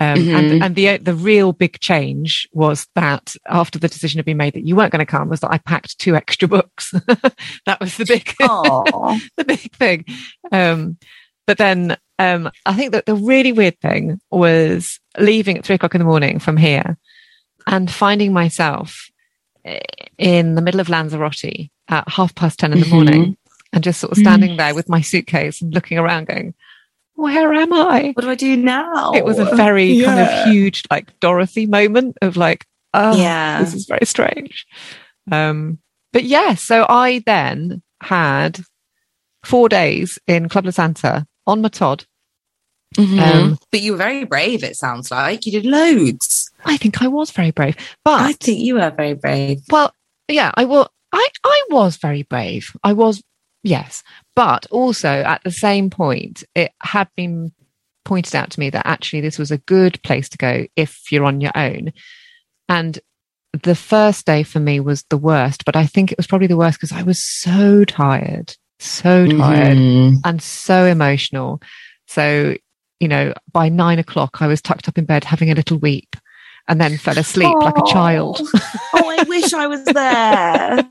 Um, Mhm. And and the the real big change was that after the decision had been made that you weren't going to come, was that I packed two extra books. that was the big the big thing. Um, but then um, I think that the really weird thing was leaving at three o'clock in the morning from here and finding myself eh, in the middle of Lanzarote at half past 10 in the Mhm. morning and just sort of standing there with my suitcase and looking around going, where am I? what do I do now? It was a very kind of huge, like Dorothy moment of like, oh, Yeah. this is very strange. Um, but yeah, so I then had four days in Club La Santa on my Todd. Mhm. Um, but you were very brave, it sounds like. You did loads. I think I was very brave, but I think you were very brave. well, yeah, I will. I I was very brave. I was, yes, but also at the same point, it had been pointed out to me that actually this was a good place to go if you're on your own. And the first day for me was the worst, but I think it was probably the worst because I was so tired, so tired. Mhm. and so emotional. So, you know, by nine o'clock, I was tucked up in bed having a little weep and then fell asleep like a child. oh, I wish I was there.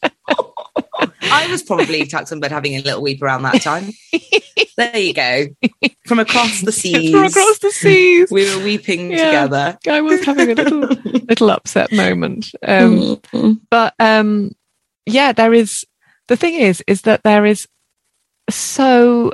I was probably bed having a little weep around that time. There you go. From across the seas. From across the seas. We were weeping Yeah. together. I was having a little, little upset moment. Um, but um, yeah, there is, the thing is, is that there is so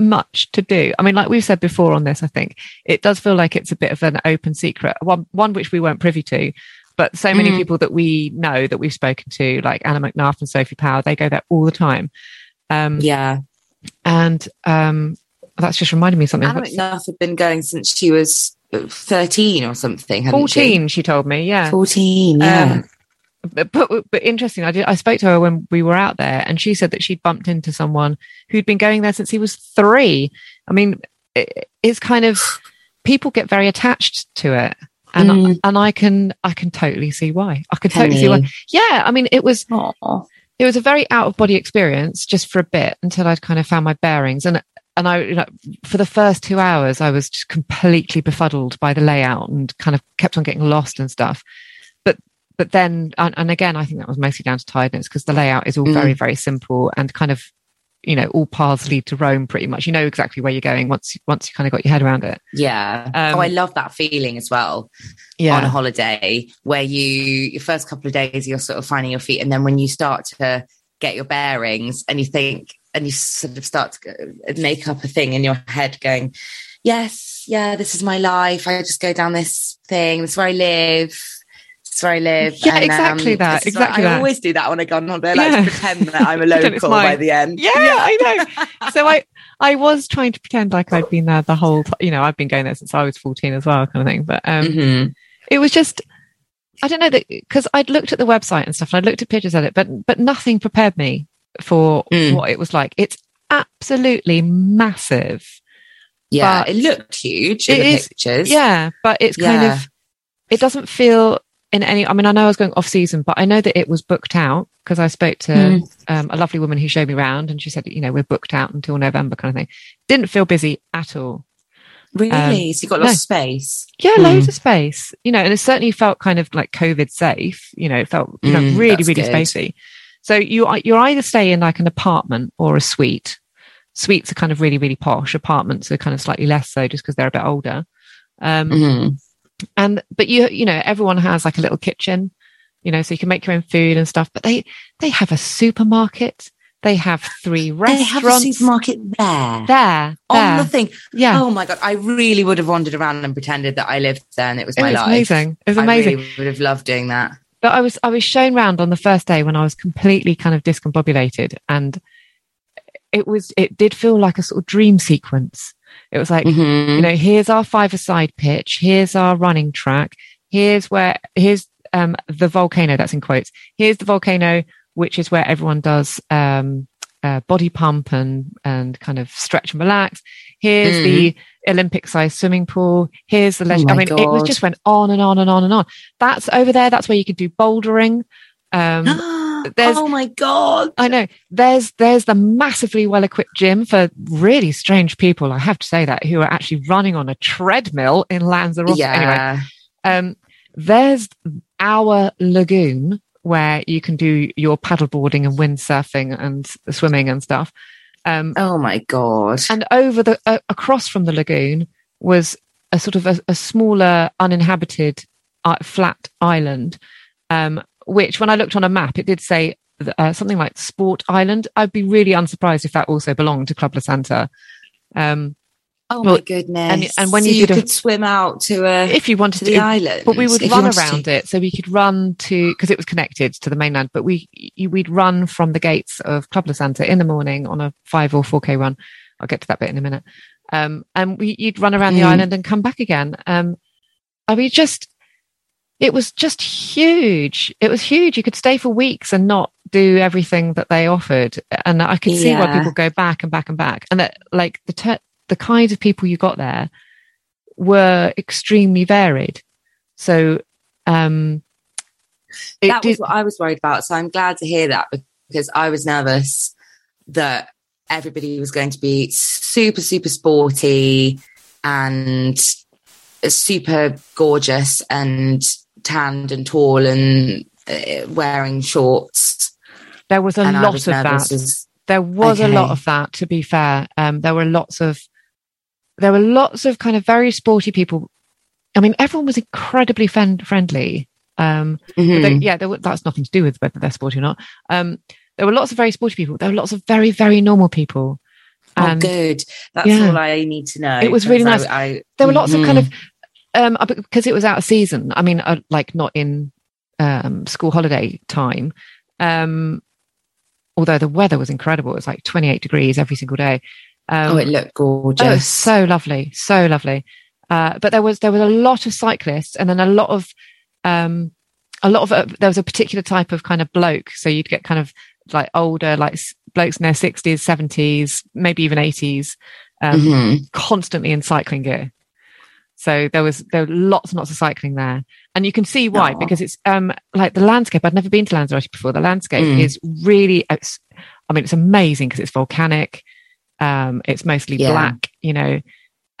much to do. I mean, like we've said before on this, I think it does feel like it's a bit of an open secret, one, one which we weren't privy to. But so many Mhm. people that we know that we've spoken to, like Anna McNuff and Sophie Power, they go there all the time. Um, Yeah. And um, that's just reminded me of something. Anna McNuff had been going since she was uh, 13 or something, 14, she told me. Yeah. 14, yeah. Um, but, but but interesting. I did. I spoke to her when we were out there, and she said that she'd bumped into someone who'd been going there since he was three. I mean, it, it's kind of people get very attached to it, and Mm. I, and I can I can totally see why. I can Can totally see why. Yeah, I mean, it was Aw. it was a very out of body experience just for a bit until I'd kind of found my bearings and and I you know, for the first two hours I was just completely befuddled by the layout and kind of kept on getting lost and stuff. But but then and, and again I think that was mostly down to tiredness because the layout is all Mm. very very simple and kind of you know all paths lead to Rome pretty much. You know exactly where you're going once once you kind of got your head around it. Yeah. Um, oh, I love that feeling as well Yeah. on a holiday where you, your first couple of days, you're sort of finding your feet. And then when you start to get your bearings and you think, and you sort of start to make up a thing in your head going, yes, yeah, this is my life. I just go down this thing. This is where I live. This is where I live. Yeah, exactly that, this is where- exactly I always do that when I go on holiday. Like Yeah. pretend that I'm a local by the end. Yeah, I know. so I I was trying to pretend like I'd been there the whole time. You know, I've been going there since I was 14 as well, kind of thing. But um, Mhm. it was just I don't know that because I'd looked at the website and stuff and I looked at pictures of it, but but nothing prepared me for Mm. what it was like. It's absolutely massive. Yeah, But it looked huge in is- pictures. Yeah, but it's kind Yeah. of it doesn't feel in any. I mean, I know I was going off season, but I know that it was booked out because I spoke to Mm. um, a lovely woman who showed me around, and she said, you know, we're booked out until November, kind of thing. Didn't feel busy at all. Really? Um, so you got lots no. of space. Yeah, Mm. loads of space, you know, and it certainly felt kind of like COVID safe. You know, it felt you know Mm, really, really good. spacey. So you you're either stay in like an apartment or a suite. Suites are kind of really, really posh. Apartments are kind of slightly less so, just because they're a bit older. Um, Mhm. And but you you know everyone has like a little kitchen, you know, so you can make your own food and stuff. But they they have a supermarket. They have three They have a restaurants supermarket there. there. on there. the thing. yeah, Oh my god! I really would have wandered around and pretended that I lived there and it was it my was life. amazing. It was I amazing. really would have loved doing that. but I was I was shown round on the first day when I was completely kind of discombobulated, and it was it did feel like a sort of dream sequence. It was like Mhm. you know here's our five-a-side pitch, here's our running track, here's where here's um the volcano that's in quotes. Here's the volcano, which is where everyone does um uh, body pump and and kind of stretch and relax. Here's Mm. the Olympic sized swimming pool. Here's the leisure. Oh I mean, it was just went on and on and on and on. That's over there. That's where you could do bouldering. Um, there's- oh my god! I know there's there's the massively well equipped gym for really strange people. I have to say that who are actually running on a treadmill in Lanzarote. Anyway, Yeah. um, there's our lagoon where you can do your paddleboarding and windsurfing and swimming and stuff. Um, Oh my god! and over the uh, across from the lagoon was a sort of a, a smaller uninhabited uh, flat island um, which when i looked on a map it did say uh, something like sport island i'd be really unsurprised if that also belonged to club la santa um, oh well, my goodness! and- and when So you you did a- could swim out to a if you wanted to the island, but we would run around to. it so we could run to because it was connected to the mainland but we we'd run from the gates of club la santa in the morning on a 5 or 4k run i'll get to that bit in a minute um, and we you'd run around the Mm. island and come back again um, i mean just it was just huge. It was huge. You could stay for weeks and not do everything that they offered. And i could see why people go back and back and back. And that like the ter- the kinds of people you got there were extremely varied. So um that was did, what I was worried about. So I'm glad to hear that because I was nervous that everybody was going to be super, super sporty and super gorgeous and tanned and tall and uh, wearing shorts. there was a and lot was of that as- there was a lot of that to be fair um there were lots of there were lots of kind of very sporty people i mean everyone was incredibly friend- friendly um Mhm. they- yeah there, were- that's nothing to do with whether they're sporty or not um there were lots of very sporty people there were lots of very very normal people Oh, and good. That's yeah. all I need to know. It was really nice. I, I, there were lots of Mhm. kind of um because it was out of season i mean uh, like not in um school holiday time um although the weather was incredible it was like 28 degrees every single day um oh, it looked gorgeous. Oh, so lovely, so lovely. Uh, but there was there was a lot of cyclists, and then a lot of um, a lot of uh, there was a particular type of kind of bloke. So you'd get kind of like older, like blokes in their sixties, seventies, maybe even eighties, um, Mhm. constantly in cycling gear. So there was there were lots and lots of cycling there, and you can see why Aw. because it's um like the landscape. I'd never been to Lanzarote before. The landscape Mm. is really, it's, I mean, it's amazing because it's volcanic. Um, it's mostly Yeah. black, you know,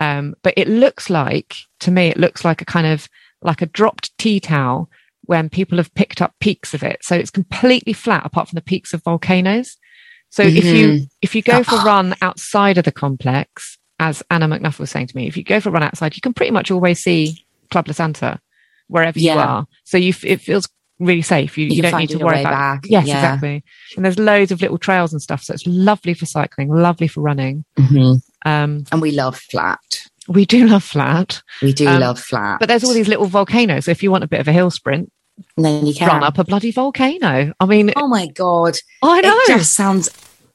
um, but it looks like to me, it looks like a kind of like a dropped tea towel when people have picked up peaks of it. So it's completely flat apart from the peaks of volcanoes. So if you if you go for a run outside of the complex, as Anna McNuff was saying to me, if you go for a run outside, you can pretty much always see Club La Santa wherever you are. So you f- it feels really safe. You, You you, don't need to worry about back. Yes, Yeah. exactly. And there's loads of little trails and stuff. So it's lovely for cycling, lovely for running. Mhm. Um, And we love flat. we do love flat, We do Um, love flat. but there's all these little volcanoes. So if you want a bit of a hill sprint, And then you can run up a bloody volcano. I mean, Oh my god! I know It just sounds.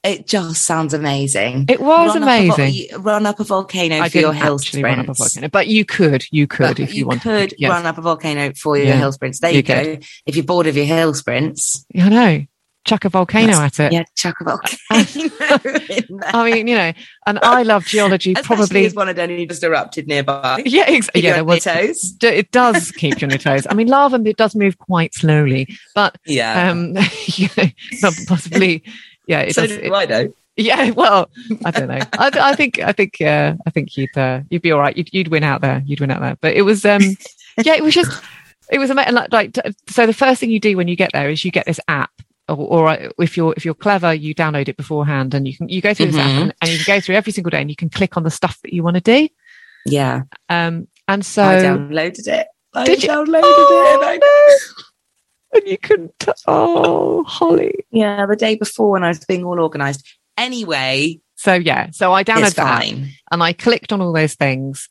It just sounds amazing. it was Run up amazing. you- run up a volcano I for your hill sprints. run up a volcano, but you could, you could But if you, you wanted. could to. Yes. run up a volcano for your Yeah. hill sprints. There You you, go. If you're bored of your hill sprints, I know. Chuck a volcano That's- at it. yeah, chuck a volcano. I mean, you know, and I love geology. Especially probably, as one had only just erupted nearby. yeah, ex- Keep yeah. There your was. toes. It does keep you on your toes. I mean, lava it does move quite slowly, but Yeah. um, you know, possibly. Yeah, it so does. do it- I know. yeah, well, I don't know. I, I think, I think, uh, I think you'd, uh, you'd be all right. You'd, you'd win out there. You'd win out there. But it was, um, yeah, it was just, it was amazing. Like, like, so the first thing you do when you get there is you get this app, or, or uh, if you're if you're clever, you download it beforehand, and you can you go through this app, Mhm. and, and you can go through every single day, and you can click on the stuff that you want to do. Yeah. Um, and so I downloaded it. I Did you? downloaded Oh, it. I- and you couldn't. t- Oh, Holly. Yeah, the day before when I was being all organized. Anyway, So yeah, so I downloaded it's that, and I clicked on all those things,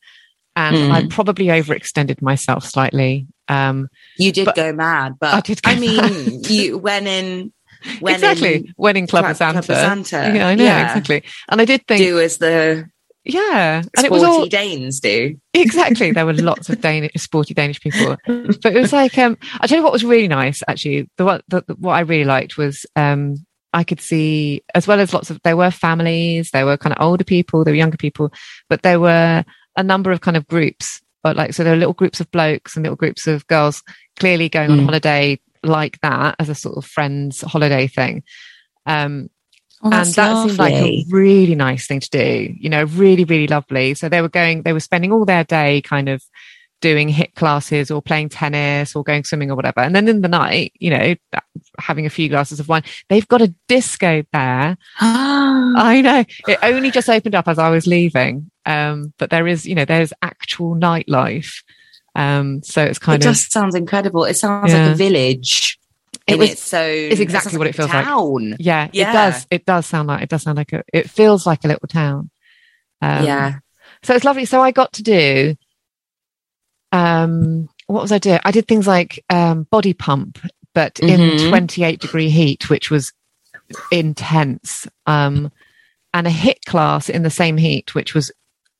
and Mm. I probably overextended myself slightly. Um, You did But- go mad, but I I, did go mean, mad. you went in. Went exactly, In, wedding club of Club- Club Santa. of Santa. Yeah, I know Yeah. exactly. And I did think, do as the yeah, and it was all Danes do. exactly. There were lots of Danish, sporty Danish people, but it was like, um, I tell you what was really nice. Actually, the what the, the- what I really liked was, um, I could see as well as lots of there were families, there were kind of older people, there were younger people, but there were a number of kind of groups. But like, so there were little groups of blokes and little groups of girls clearly going on Mm. holiday like that as a sort of friends holiday thing. Um, Oh, and that seemed like a really nice thing to do you know really really lovely. So they were going they were spending all their day kind of doing hit classes or playing tennis or going swimming or whatever. And then in the night you know having a few glasses of wine they've got a disco there. I know. It only just opened up as i was leaving. Um but there is you know there's actual nightlife. Um so it's it kind of just sounds incredible. It sounds Yeah. like a village. It was- so it's exactly what it feels like. town. yeah, it does it does sound like it does sound like a it feels like a little town um, yeah. So it's lovely. So I got to do, um, what was I doing? I did things like um, body pump, but in Mhm. 28 degree heat, which was intense. Um, and a hit class in the same heat, which was,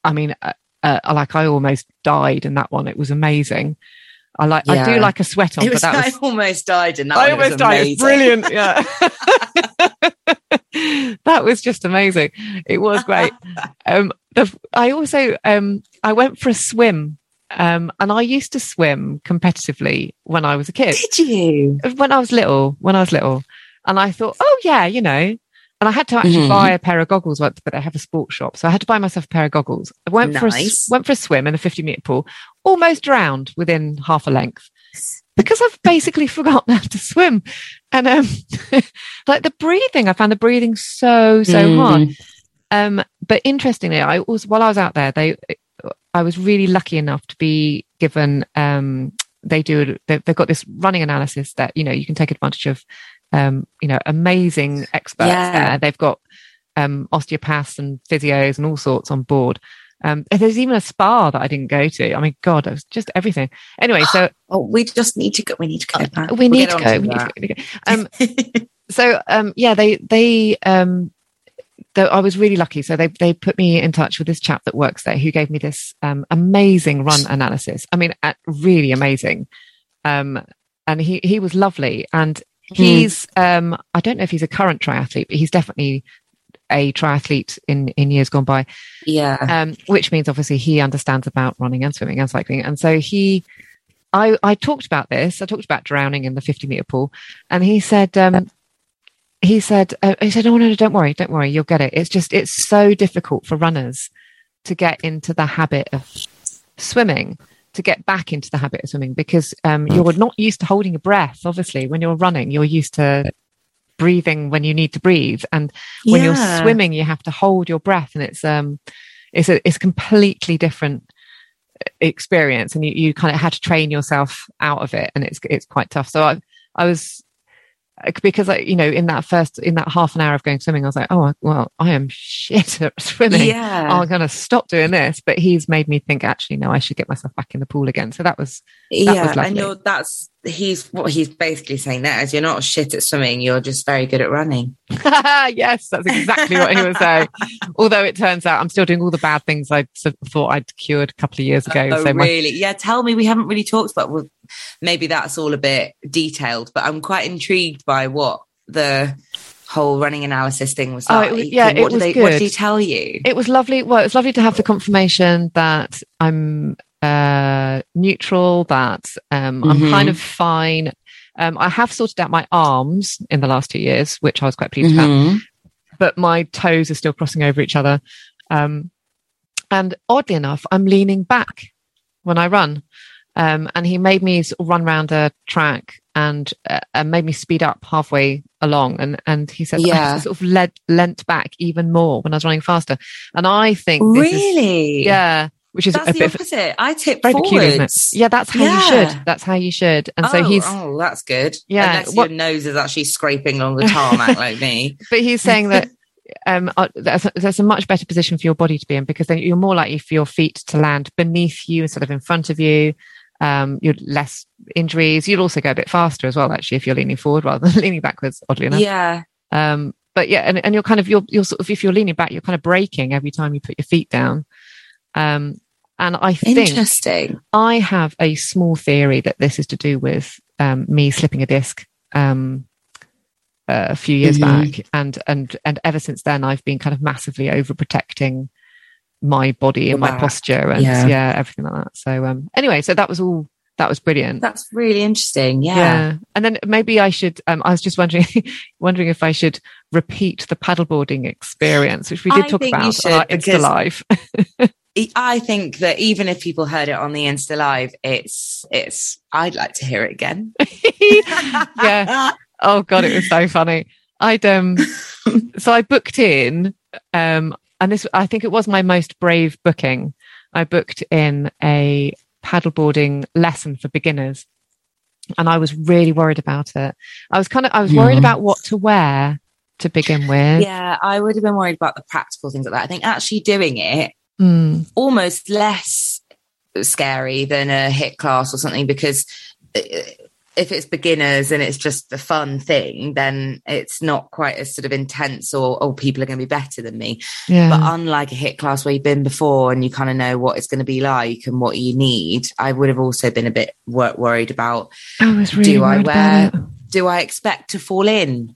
I mean, uh, uh, like I almost died in that one. It was amazing. I like, I do like a sweat on, It but was, I almost died in that. I almost died. It's brilliant. Yeah. that was just amazing. It was great. Um, the, I also, um, I went for a swim. Um, and I used to swim competitively when I was a kid, Did you? when I was little, when I was little. And I thought, oh yeah, you know, and I had to actually Mhm. buy a pair of goggles once, but they have a sports shop. So I had to buy myself a pair of goggles. I went for a, Nice. went for a swim in the 50 meter pool, almost drowned within half a length because I've basically forgotten how to swim. And, um, like the breathing, I found the breathing so, so Mm. hard. Um, but interestingly, I was, while I was out there, they, I was really lucky enough to be given, um, they do, they've, got this running analysis that, you know, you can take advantage of, um, you know, amazing experts Yeah. there. They've got, um, osteopaths and physios and all sorts on board. Um, there's even a spa that I didn't go to. I mean, God, it was just everything. Anyway, so Oh, we just need to go. We need to go. back. we We'll need to go. We need to go, we need to go. Um, so um yeah they they um the, I was really lucky. So they they put me in touch with this chap that works there who gave me this um amazing run analysis. I mean, uh, really amazing. Um and he he was lovely, and he's um I don't know if he's a current triathlete, but he's definitely a triathlete in in years gone by. Yeah. Um, which means obviously he understands about running and swimming and cycling, and so he. I, I talked about this. I talked about drowning in the 50 meter pool, and he said, um, he said, uh, he said, "Oh no, no, don't worry, don't worry, you'll get it. It's just, it's so difficult for runners to get into the habit of swimming, to get back into the habit of swimming, because um, you're not used to holding your breath. Obviously, when you're running, you're used to breathing when you need to breathe, and when Yeah. you're swimming, you have to hold your breath, and it's um, it's a it's completely different experience, and you, you kind of had to train yourself out of it, and it's it's quite tough. So I I was because I, you know, in that first, in that half an hour of going swimming, I was like, oh, well, I am shit at swimming. Yeah. I'm going to stop doing this. But he's made me think, actually, no, I should get myself back in the pool again. So that was, yeah, was lovely. and you're that's he's what he's basically saying there is you're not shit at swimming, you're just very good at running. yes, that's exactly what he was saying. Although it turns out I'm still doing all the bad things I thought I'd cured a couple of years ago. Oh, so my, really? Yeah, tell me. We haven't really talked about. Well, maybe that's all a bit detailed, but I'm quite intrigued by what the whole running analysis thing was Oh, like. it was- yeah, what did was they, What did he tell you? it was lovely. Well, it was lovely to have the confirmation that I'm uh, neutral, that um, I'm Mhm. kind of fine. Um, I have sorted out my arms in the last two years, which I was quite pleased about, Mhm. but my toes are still crossing over each other. Um, and oddly enough, I'm leaning back when I run. Um, and he made me run around a track and, uh, and made me speed up halfway along. And, and he said, Yeah. I sort of led, leant back even more when I was running faster. And I think, this is- Really? yeah, which is That's a the bit of- opposite. I tip very peculiar, forwards. Yeah, that's how you should. That's how you should. And so oh, he's, oh, that's good. Yeah, unless what- your nose is actually scraping along the tarmac like me. but he's saying that um, uh, that's, a, that's a much better position for your body to be in because then you're more likely for your feet to land beneath you instead of in front of you. Um, you're less injuries. You'll also go a bit faster as well, actually, if you're leaning forward rather than leaning backwards. Oddly enough, Yeah, Um, but yeah, and, and you're kind of you're you're sort of if you're leaning back, you're kind of breaking every time you put your feet down. Um, and I think interesting. I have a small theory that this is to do with um, me slipping a disc um, uh, a few years Mhm. back, and and and ever since then, I've been kind of massively overprotecting my body and my back. posture and Yeah. yeah. everything like that. So um, anyway, so that was all. That was brilliant. That's really interesting. Yeah. Yeah. And then maybe I should, um, I was just wondering, wondering if I should repeat the paddleboarding experience, which we did I talk about on our Insta Live. I think that even if people heard it on the Insta Live, it's it's. I'd like to hear it again. yeah. Oh God, it was so funny. I'd, um, so I booked in, um, and this, I think it was my most brave booking. I booked in a paddleboarding lesson for beginners and I was really worried about it. I was kind of, I was worried about what to wear to begin with. Yeah, I would have been worried about the practical things like that. I think actually doing it Mm. almost less scary than a hit class or something because uh, if it's beginners and it's just a fun thing, then it's not quite as sort of intense or oh people are going to be better than me. Yeah. But unlike a hit class where you've been before and you kind of know what it's going to be like and what you need, I would have also been a bit wor- worried about I was really do I wear do I expect to fall in?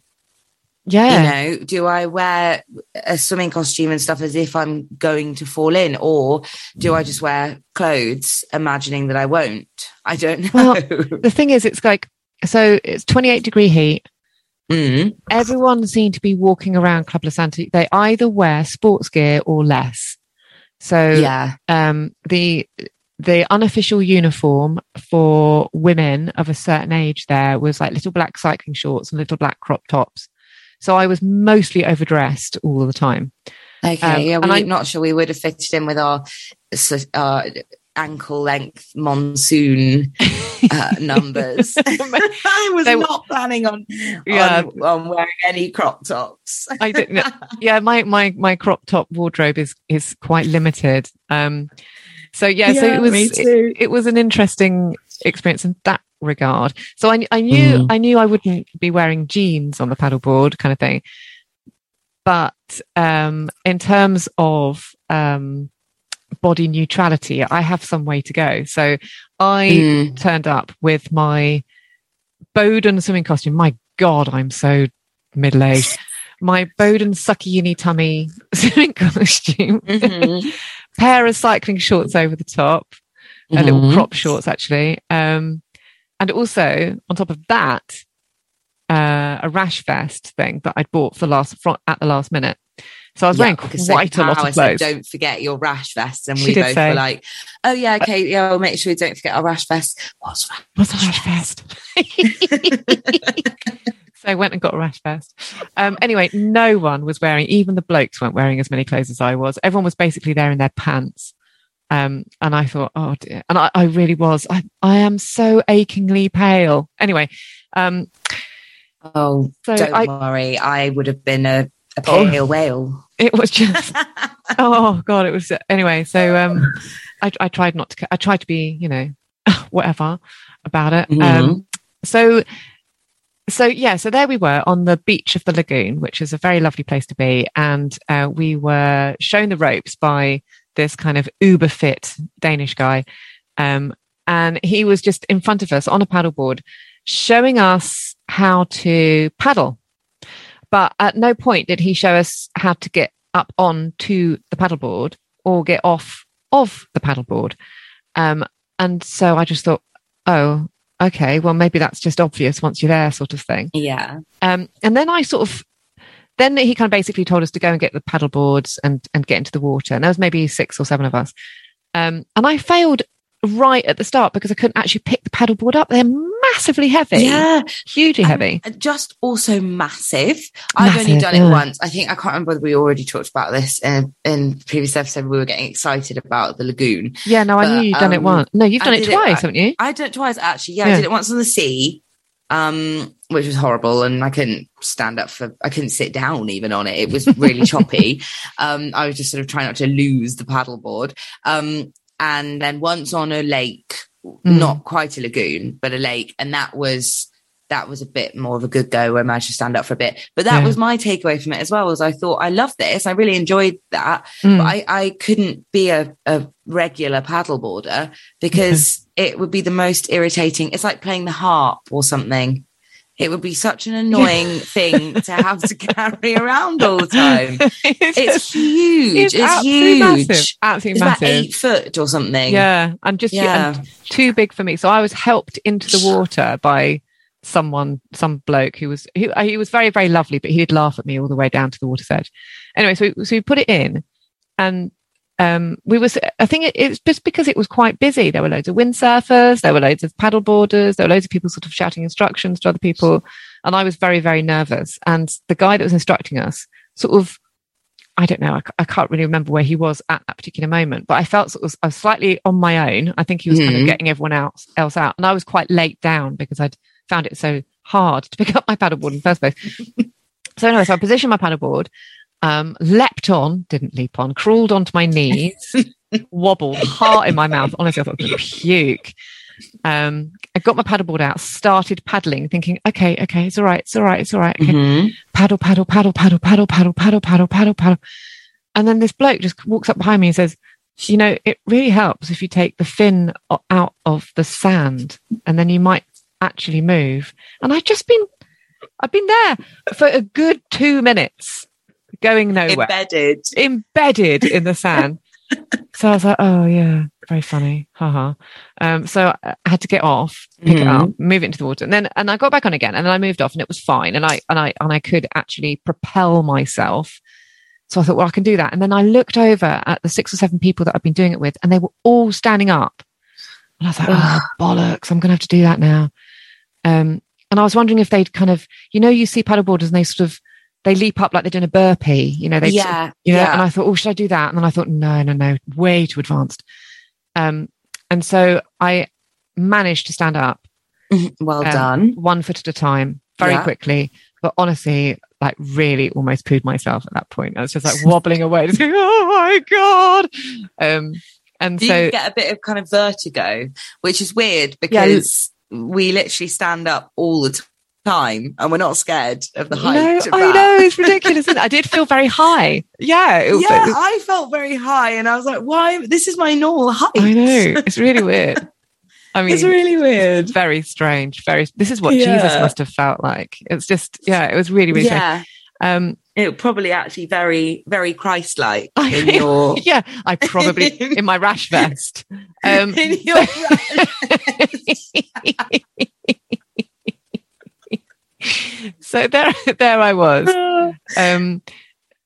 Yeah. You know, do I wear a swimming costume and stuff as if I'm going to fall in, or do I just wear clothes imagining that I won't? I don't know. Well, the thing is, it's like, so it's 28 degree heat. Mm. Everyone seemed to be walking around Club La Santa. They either wear sports gear or less. So, Yeah. um, the, the unofficial uniform for women of a certain age there was like little black cycling shorts and little black crop tops. So I was mostly overdressed all the time. Okay. Um, yeah, and we're I- not sure we would have fitted in with our so- uh, ankle length monsoon uh, numbers. I was They- not planning on, Yeah. on on wearing any crop tops. I didn't. know. yeah, my my my crop top wardrobe is is quite limited. Um, so yeah, so it was it, it was an interesting experience in that regard. So I I knew Mm. I knew I wouldn't be wearing jeans on the paddleboard kind of thing, but um, in terms of um, body neutrality, I have some way to go. So I Mm. turned up with my Boden swimming costume. My God, I'm so middle aged. My Boden sucky uni tummy swimming costume, Mhm. pair of cycling shorts over the top, a little crop shorts actually, um, and also on top of that, uh, a rash vest thing that I'd bought for the last fro- at the last minute. So I was Yeah, wearing quite a Sophie lot of said, clothes. Don't forget your rash vest, and She we both say. were like, "Oh yeah, okay, yeah, we'll make sure we don't forget our rash vest." What's rash? What's a rash vest? so I went and got a rash vest. Um, anyway, no one was wearing, even the blokes weren't wearing as many clothes as I was. Everyone was basically there in their pants. Um, and I thought, oh dear. And I, I really was. I, I am so achingly pale. Anyway, um, Oh, So don't I- worry, I would have been a, a Oh. pale whale. it was just, oh God, it was, anyway. So, um, I, I tried not to, I tried to be, you know, whatever about it. Mhm. Um, so, so yeah, so there we were on the beach of the lagoon, which is a very lovely place to be, and uh, we were shown the ropes by this kind of uber fit Danish guy, um, and he was just in front of us on a paddleboard, showing us how to paddle. But at no point did he show us how to get up on to the paddleboard or get off of the paddleboard. Um, and so I just thought, oh, okay, well, maybe that's just obvious once you're there, sort of thing. Yeah, Um, and then I sort of, then he kind of basically told us to go and get the paddle boards and, and get into the water. And there was maybe six or seven of us. Um, and I failed right at the start because I couldn't actually pick the paddleboard up. They're massively heavy. yeah, Hugely heavy. Just also massive. I've only done yeah. it once. I think I can't remember whether we already talked about this in in the previous episode. We were getting excited about the lagoon. Yeah, no, I knew you'd done it um, once. No, you've done it it- twice, I- haven't you? I did it twice actually. Yeah, Yeah. I did it once on the sea, um, which was horrible, and I couldn't stand up for. I couldn't sit down even on it. It was really choppy. Um, I was just sort of trying not to lose the paddleboard. Um, and then once on a lake, Mm. not quite a lagoon, but a lake, and that was that was a bit more of a good go where I managed to stand up for a bit. But that Yeah. was my takeaway from it as well. Was I thought I love this. I really enjoyed that Mm. but I, I couldn't be a, a regular paddleboarder because it would be the most irritating. It's like playing the harp or something. It would be such an annoying thing to have to carry around all the time. It's huge. It's, absolutely huge. massive. Absolutely It's about massive. eight foot or something. Yeah, and just Yeah. and too big for me. So I was helped into the water by someone, some bloke who was he, he was very very lovely, but he'd laugh at me all the way down to the water's edge. Anyway, so so we put it in, and um, we was I think it, it was just because it was quite busy. There were loads of windsurfers, there were loads of paddle boarders, there were loads of people sort of shouting instructions to other people, and I was very very nervous. And the guy that was instructing us sort of I don't know. I can't really remember where he was at that particular moment, but I felt sort of, I was slightly on my own. I think he was kind of Mhm. getting everyone else, else out. And I was quite late down because I'd found it so hard to pick up my paddleboard in the first place. so anyway, so I positioned my paddleboard, um, leapt on, didn't leap on, crawled onto my knees, wobbled, heart in my mouth. Honestly, I thought I was going to puke. Um, I got my paddleboard out, started paddling, thinking, okay, okay, it's all right, it's all right, it's all right. Okay Mhm. paddle, paddle, paddle, paddle, paddle, paddle, paddle, paddle, paddle, paddle. And then this bloke just walks up behind me and says, you know, it really helps if you take the fin out of the sand and then you might actually move. And I've just been, I've been there for a good two minutes going nowhere, Embedded. embedded in the sand. so I was like, oh yeah, very funny. Haha. Um, so I had to get off, pick it Mhm. up, move it into the water. And then, and I got back on again and then I moved off and it was fine. And I, and I, and I could actually propel myself. So I thought, well, I can do that. And then I looked over at the six or seven people that I've been doing it with and they were all standing up. And I was like, oh, bollocks, I'm going to have to do that now. Um, and I was wondering if they'd kind of, you know, you see paddleboarders and they sort of, they leap up like they're doing a burpee, you know, they, Yeah. you know, yeah. and I thought, oh, should I do that? And then I thought, no, no, no, way too advanced. Um, and so I managed to stand up well um, done. one foot at a time very Yeah. quickly. But honestly, like really almost pooed myself at that point. I was just like wobbling away, just going, oh my God. Um, and Do so, you get a bit of kind of vertigo, which is weird because we literally stand up all the time and we're not scared of the height. no, I know it's ridiculous. I did feel very high. Yeah. It, Yeah, it was- I felt very high and I was like, why? This is my normal height. I know. It's really weird. I mean, it's really weird. very strange. Very. This is what Yeah. Jesus must have felt like. It's just, yeah, it was really, really Yeah. strange. Um, It probably actually very, very Christ-like I in your yeah, I probably in my rash vest. Um, in your so there, there I was. Um,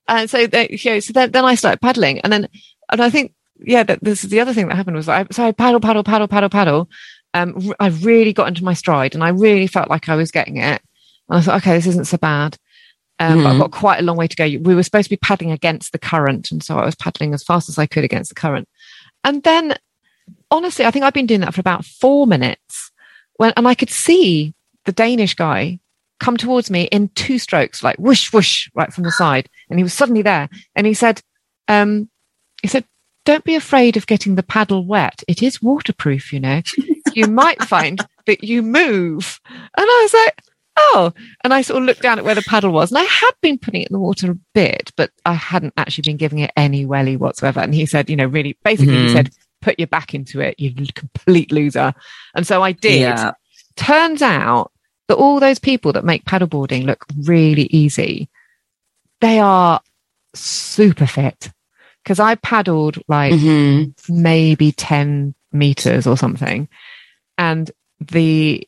and so, you know, so then, then I started paddling, and then, and I think, yeah, that this is the other thing that happened was I, so I paddle, paddle, paddle, paddle, paddle. Um, I really got into my stride, and I really felt like I was getting it. And I thought, okay, this isn't so bad. Um, but I've Mhm. got quite a long way to go. We were supposed to be paddling against the current, and so I was paddling as fast as I could against the current. And then, honestly, I think I've been doing that for about four minutes, when and I could see the Danish guy come towards me in two strokes, like whoosh, whoosh, right from the side. And he was suddenly there. And he said, um, he said, don't be afraid of getting the paddle wet. It is waterproof, you know. you might find that you move. And I was like, oh. And I sort of looked down at where the paddle was. And I had been putting it in the water a bit, but I hadn't actually been giving it any welly whatsoever. And he said, you know, really, basically, he Mhm. said, put your back into it, you complete loser. And so I did Yeah. turns out that all those people that make paddleboarding look really easy, they are super fit. Because I paddled like Mhm. maybe 10 meters or something. And the,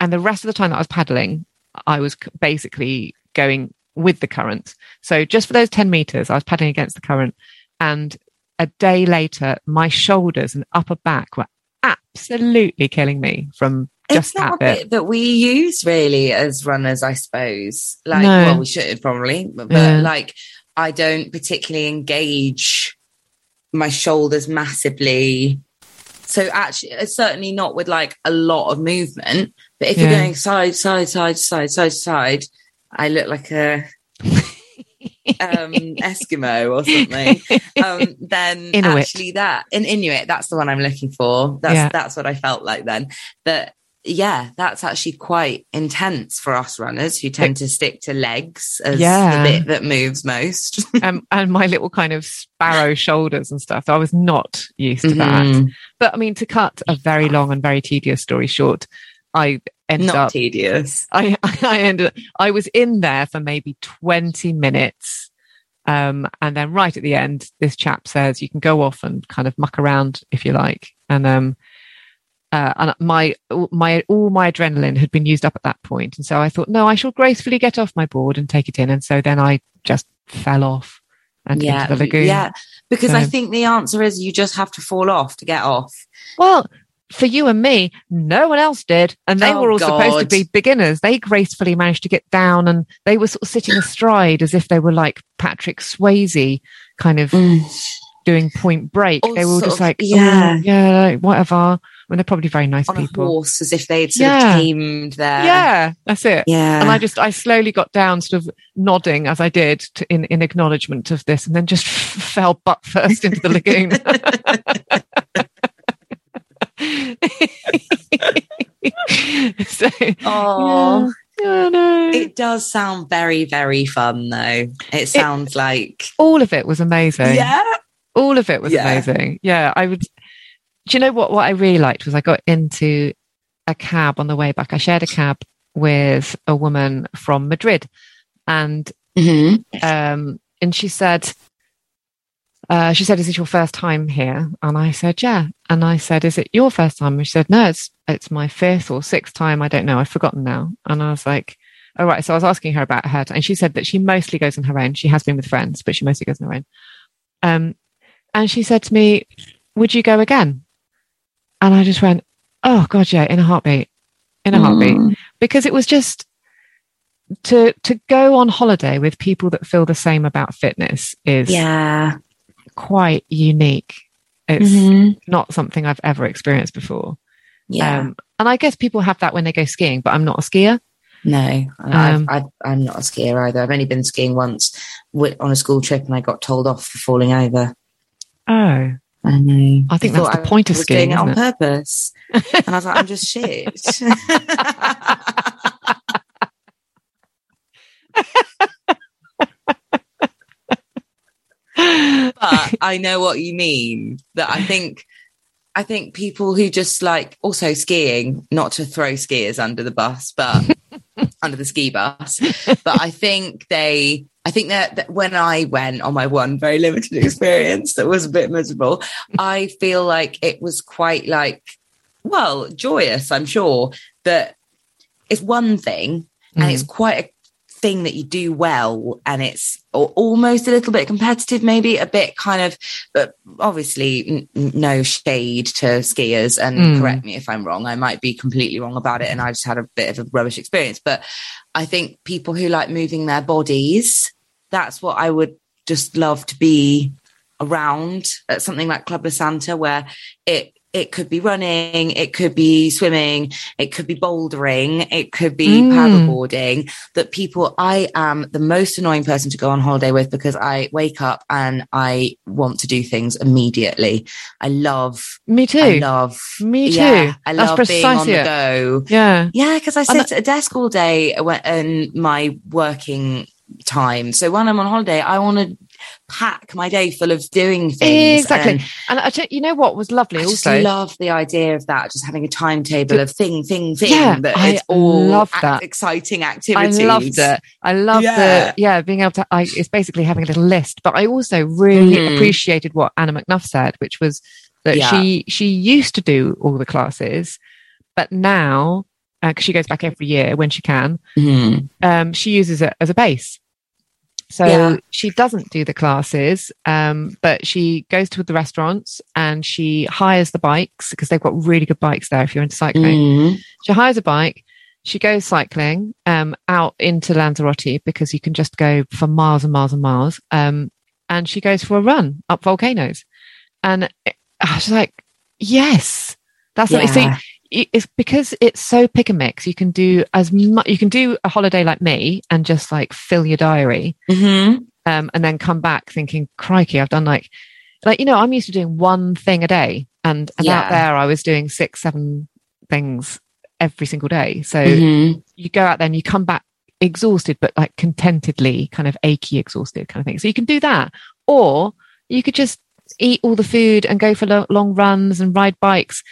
and the rest of the time that I was paddling, I was basically going with the current. So just for those 10 meters, I was paddling against the current. And a day later, my shoulders and upper back were absolutely killing me from just it's not that a bit. that we use really as runners, I suppose. Like, No. well, we should probably, but, Yeah. like, I don't particularly engage my shoulders massively. So actually, it's certainly not with like a lot of movement. But if you're going side, side, side, side, side, side, I look like a um Eskimo or something. Um, then Inuit. actually that in Inuit, that's the one I'm looking for. That's Yeah. that's what I felt like then. But yeah, that's actually quite intense for us runners who tend to stick to legs as Yeah. the bit that moves most. um, and my little kind of sparrow shoulders and stuff. I was not used to that. Mhm. But I mean, to cut a very long and very tedious story short, I ended Not up. tedious. I, I ended. I was in there for maybe twenty minutes, um, and then right at the end, this chap says you can go off and kind of muck around if you like, and um, uh, and my my all my adrenaline had been used up at that point, and so I thought, no, I shall gracefully get off my board and take it in, and so then I just fell off and Yeah, into the lagoon. yeah. Because I think the answer is you just have to fall off to get off. Well, for you and me, no one else did. And they Oh, were all supposed to be beginners. They gracefully managed to get down and they were sort of sitting astride as if they were like Patrick Swayze kind of doing point break. Or they were all just like, yeah. yeah, yeah, whatever. I mean, they're probably very nice on a people. horse as if they'd sort Yeah. of tamed their Yeah, that's it. yeah And I just, I slowly got down, sort of nodding as I did to, in, in acknowledgement of this, and then just fell butt first into the lagoon. so, oh yeah, no. it does sound very very fun though it sounds like all of it was amazing. Yeah, all of it was Yeah. amazing. Yeah, I would. Do you know what? What I really liked was I got into a cab on the way back. I shared a cab with a woman from Madrid, and Mhm. um, and she said, uh, she said, "Is it your first time here?" And I said, "Yeah." And I said, "Is it your first time?" And she said, "No, it's it's my fifth or sixth time. I don't know. I've forgotten now." And I was like, "All right." So I was asking her about her, and she said that she mostly goes on her own. She has been with friends, but she mostly goes on her own. Um, and she said to me, "Would you go again?" And I just went, "Oh God, yeah, in a heartbeat, in a heartbeat." Mm. because it was just to to go on holiday with people that feel the same about fitness is yeah quite unique. It's Mhm. not something I've ever experienced before. yeah Um, and I guess people have that when they go skiing, but I'm not a skier. no Um, I've, I've, i'm not a skier either i've only been skiing once on a school trip and i got told off for falling over Oh, I know. I think that's the I point of skiing, doing it on it? purpose, and I was like, I'm just shit. but I know what you mean. That I think I think people who just like also skiing, not to throw skiers under the bus, but under the ski bus. But I think they, I think that, that when I went on my one very limited experience that was a bit miserable, I feel like it was quite like, well, joyous, I'm sure, that it's one thing and it's quite a thing that you do well and it's al- almost a little bit competitive maybe a bit kind of but obviously n- no shade to skiers and Mm. correct me if i'm wrong i might be completely wrong about it and i just had a bit of a rubbish experience but i think people who like moving their bodies that's what i would just love to be around at something like club la santa where it it could be running, it could be swimming, it could be bouldering, it could be Mm. paddleboarding. That people, I am the most annoying person to go on holiday with because I wake up and I want to do things immediately. I love, Me too. I love, Me too. Yeah, I That's love being on the it. go. yeah. Yeah, because I sit at a desk all day and my working time. So when I'm on holiday, I want to pack my day full of doing things. Exactly. and And I you know what was lovely I also? love the idea of that, just having a timetable of thing, thing, thing. Yeah, that I it's all love act- that. exciting activity. I activities. loved it. I loved Yeah. the yeah being able to. I, it's basically having a little list, but I also really Mhm. appreciated what Anna McNuff said, which was that Yeah. she she used to do all the classes, but now because she goes back every year when she can, Mhm. um, she uses it as a base. So Yeah. she doesn't do the classes, um, but she goes to the restaurants and she hires the bikes because they've got really good bikes there if you're into cycling. Mhm. She hires a bike. She goes cycling um, out into Lanzarote because you can just go for miles and miles and miles. Um, and she goes for a run up volcanoes. And it- I was like, yes, that's what you see. Yeah. it- It's because it's so pick and mix. You can do as much. You can do a holiday like me and just like fill your diary, Mhm. um, and then come back thinking, "Crikey, I've done like, like you know, I'm used to doing one thing a day, and and out there I was doing six, seven things every single day. So Mhm. you go out there and you come back exhausted, but like contentedly, kind of achy, exhausted kind of thing. So you can do that, or you could just eat all the food and go for lo- long runs and ride bikes.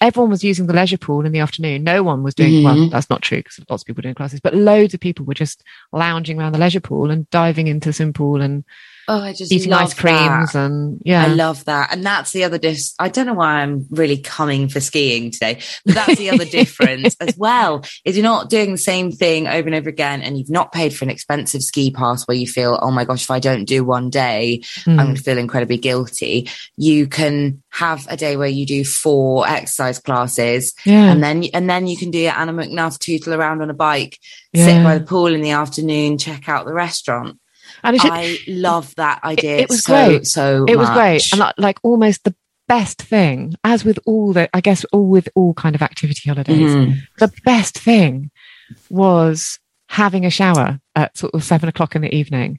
Everyone was using the leisure pool in the afternoon. No one was doing, well, Mhm. that's not true because lots of people were doing classes, but loads of people were just lounging around the leisure pool and diving into the swim pool and Oh, I just eating ice creams that. and yeah. I love that. And that's the other dis I don't know why I'm really coming for skiing today, but that's the other difference as well. Is you're not doing the same thing over and over again and you've not paid for an expensive ski pass where you feel, oh my gosh, if I don't do one day, Mm. I'm going to feel incredibly guilty. You can have a day where you do four exercise classes yeah. and then and then you can do your Anna McNuff tootle around on a bike, sit by the pool in the afternoon, check out the restaurant. And it's, I love that idea. it was so, great. So it was great and like, almost the best thing as with all the i guess all with all kind of activity holidays Mhm. the best thing was having a shower at sort of seven o'clock in the evening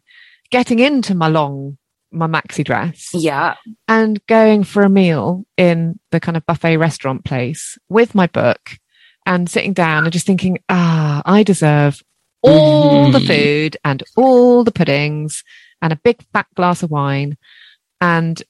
getting into my long my maxi dress Yeah. and going for a meal in the kind of buffet restaurant place with my book and sitting down and just thinking ah i deserve all the Mhm. food and all the puddings and a big fat glass of wine and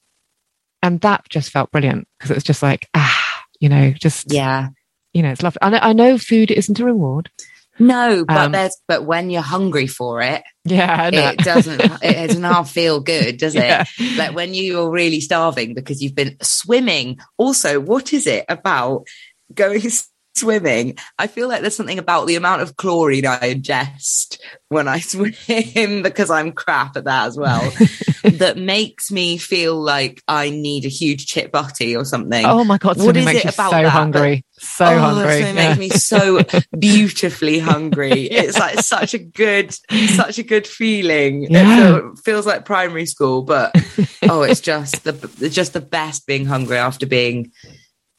and that just felt brilliant because it was just like ah you know just Yeah. you know it's lovely I know, I know food isn't a reward No, but Um, there's but when you're hungry for it, yeah it doesn't it does not feel good, does it? Yeah. Like when you're really starving because you've been swimming. Also, what is it about going swimming? I feel like there's something about the amount of chlorine I ingest when I swim because I'm crap at that as well. that makes me feel like I need a huge chip butty or something. oh my god what is makes it about so that? hungry so oh, hungry It yeah. makes me so beautifully hungry. It's like such a good, such a good feeling. Yeah. feel- feels like primary school, but oh, it's just the it's just the best being hungry after being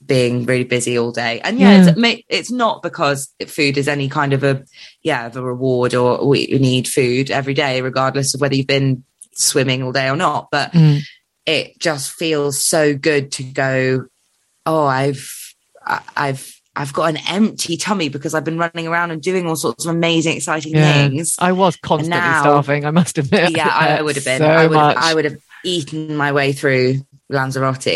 being really busy all day. And yeah, Yeah. It's, it's not because food is any kind of a yeah of a reward or we need food every day, regardless of whether you've been swimming all day or not. But Mm. it just feels so good to go oh i've i've i've got an empty tummy because i've been running around and doing all sorts of amazing exciting Yeah. things I was constantly now- starving. I must admit. yeah I, I would have been so i would much. i would have eaten my way through lanzarote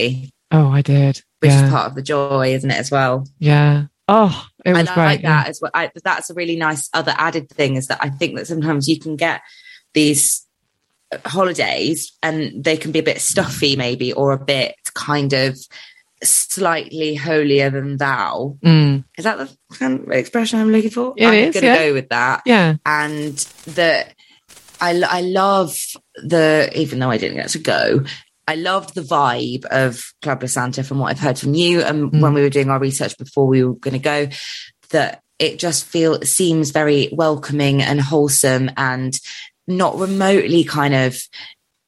Oh, I did. Which Yeah. is part of the joy, isn't it, as well? Yeah. Oh, it was I great. like yeah. that as well. I, that's a really nice other added thing is that I think that sometimes you can get these holidays and they can be a bit stuffy, maybe, or a bit kind of slightly holier than thou. Mm. Is that the kind of expression I'm looking for? It I'm gonna yeah. go with that. Yeah. And that I, I love the, even though I didn't get to go, I loved the vibe of Club La Santa from what I've heard from you. And Mm. when we were doing our research before we were going to go, that it just feel seems very welcoming and wholesome and not remotely kind of,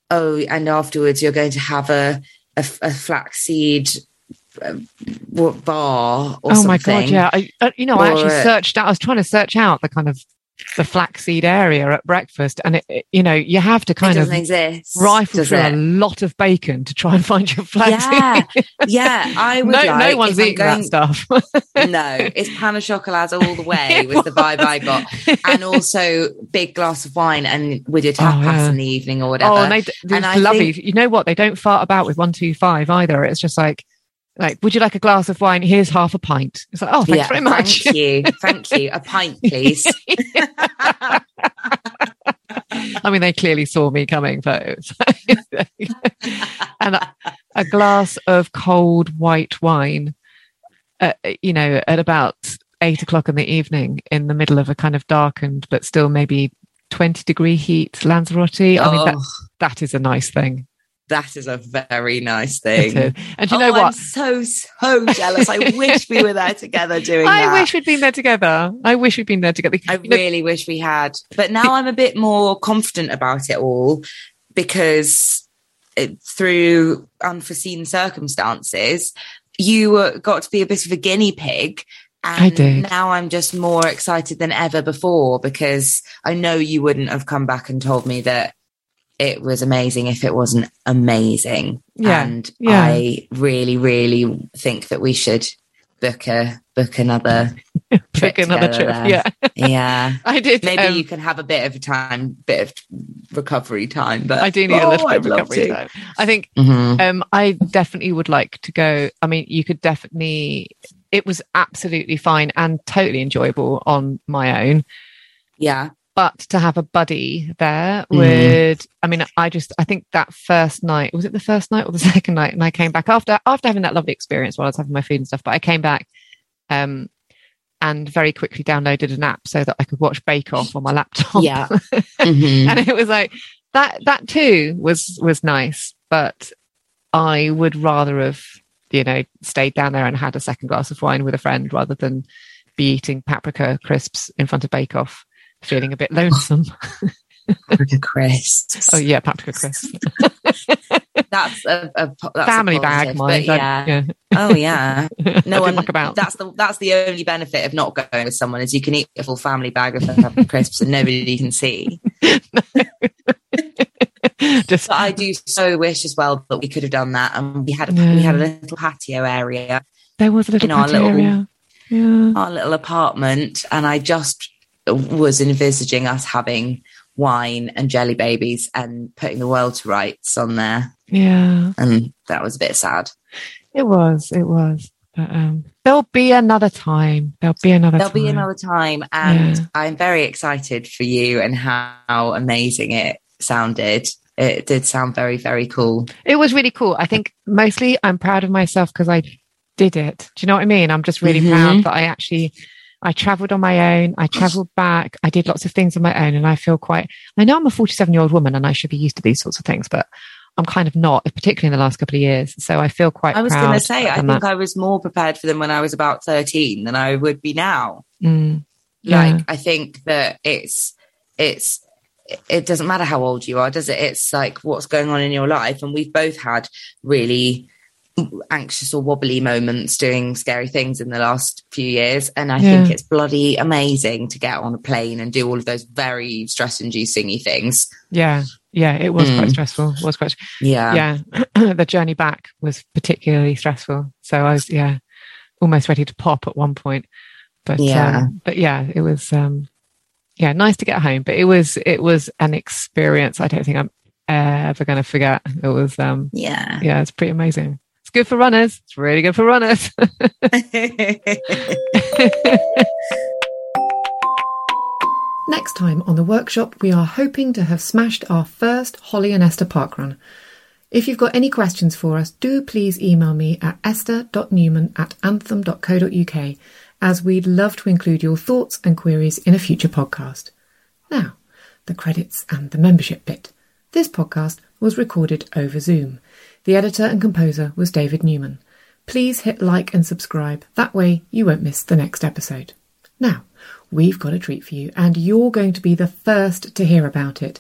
oh, and afterwards you're going to have a, a, a flaxseed uh, bar or oh something. my god, yeah. I, uh, you know, I actually searched out. I was trying to search out the kind of the flaxseed area at breakfast, and it, it- you know, you have to kind of exist. rifle through it? a lot of bacon to try and find your flaxseed. Yeah, yeah. I would no, like, no one's eating that stuff. no, it's pain au chocolat all the way was the vibe I got, and also big glass of wine and with your tapas Oh, yeah. in the evening or whatever. Oh, and they, And I lovely. think- you know what? They don't fart about with one two five either. It's just like, like, would you like a glass of wine? Here's half a pint. It's like, oh, thanks Yeah, very much. Thank you, thank you. A pint, please. I mean, they clearly saw me coming, but it was and a, a glass of cold white wine, uh, you know, at about eight o'clock in the evening in the middle of a kind of darkened but still maybe 20 degree heat Lanzarote. I mean, that, Oh, that is a nice thing. That is a very nice thing. And you oh, know I'm what? so so jealous. I wish we were there together doing I that. wish we'd been there together. I wish we'd been there together. I You know, really wish we had. But now I'm a bit more confident about it all because it, through unforeseen circumstances, you got to be a bit of a guinea pig. And I did. now I'm just more excited than ever before because I know you wouldn't have come back and told me that it was amazing if it wasn't amazing. Yeah, And yeah. I really, really think that we should book a book another trip Book another trip. there. Yeah. yeah. I did. Maybe um, you can have a bit of time, bit of recovery time. But I do need a Oh, little bit I'd of recovery time. I think Mhm. um, I definitely would like to go. I mean, you could definitely. It was absolutely fine and totally enjoyable on my own. Yeah, But to have a buddy there Mm. would, I mean, I just, I think that first night, was it the first night or the second night? And I came back after, after having that lovely experience while I was having my food and stuff, but I came back, um, and very quickly downloaded an app so that I could watch Bake Off on my laptop. Yeah. Mhm. and it was like that that too was was nice but i would rather have you know stayed down there and had a second glass of wine with a friend rather than be eating paprika crisps in front of bake off feeling a bit lonesome Paprika crisps. oh yeah paprika crisps that's a, a that's a family bag positive, mind Yeah. yeah Oh yeah. No one. about That's the that's the only benefit of not going with someone is you can eat a full family bag of paprika crisps and nobody can see. just But I do so wish as well that we could have done that, and we had a, Yeah. we had a little patio area there was a little in our patio little- area yeah our little apartment and I just was envisaging us having wine and jelly babies and putting the world to rights on there. yeah And that was a bit sad. it was it was but um there'll be another time there'll be another There'll be another time. And Yeah. I'm very excited for you and how amazing it sounded. It did sound very, very cool. It was really cool. I think mostly I'm proud of myself because I did it. Do you know what I mean? I'm just really Mhm. proud that I actually I traveled on my own. I traveled back. I did lots of things on my own and I feel quite I know I'm a 47 year old woman and I should be used to these sorts of things, but I'm kind of not, particularly in the last couple of years. So I feel quite I was going to say, I think that. I was more prepared for them when I was about 13 than I would be now. Mm, yeah. like i think that it's it's it doesn't matter how old you are does it it's like what's going on in your life and we've both had really anxious or wobbly moments doing scary things in the last few years and i think it's bloody amazing to get on a plane and do all of those very stress inducing things yeah. Yeah. It was quite Mm. stressful. It was quite, yeah yeah. the journey back was particularly stressful. So I was, yeah, almost ready to pop at one point. But Yeah. um, but yeah, it was um, yeah, nice to get home. But it was it was an experience I don't think I'm ever going to forget. It was um, yeah yeah, it's pretty amazing. Good for runners. It's really good for runners. Next time on the workshop, we are hoping to have smashed our first Holly and Esther parkrun. If you've got any questions for us, do please email me at esther.newman at anthem.co.uk as we'd love to include your thoughts and queries in a future podcast. Now, the credits and the membership bit. This podcast was recorded over Zoom. The editor and composer was David Newman. Please hit like and subscribe. That way you won't miss the next episode. Now, we've got a treat for you, and you're going to be the first to hear about it.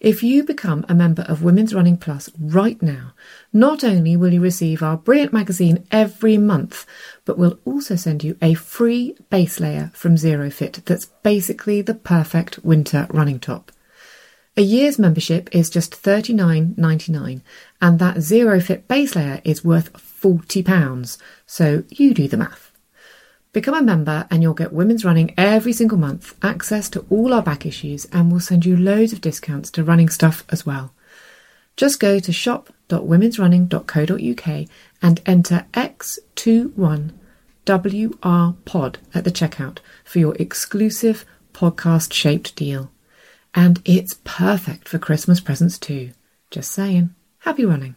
If you become a member of Women's Running Plus right now, not only will you receive our brilliant magazine every month, but we'll also send you a free base layer from Zerofit that's basically the perfect winter running top. A year's membership is just $39.99, and that Zerofit base layer is worth £40. So you do the math. Become a member and you'll get Women's Running every single month, access to all our back issues, and we'll send you loads of discounts to running stuff as well. Just go to shop.womensrunning.co.uk and enter X21WRPOD at the checkout for your exclusive podcast shaped deal. And it's perfect for Christmas presents too. Just saying. Happy running.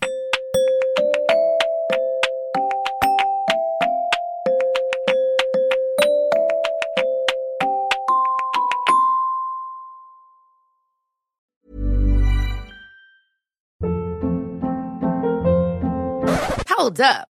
Hold up.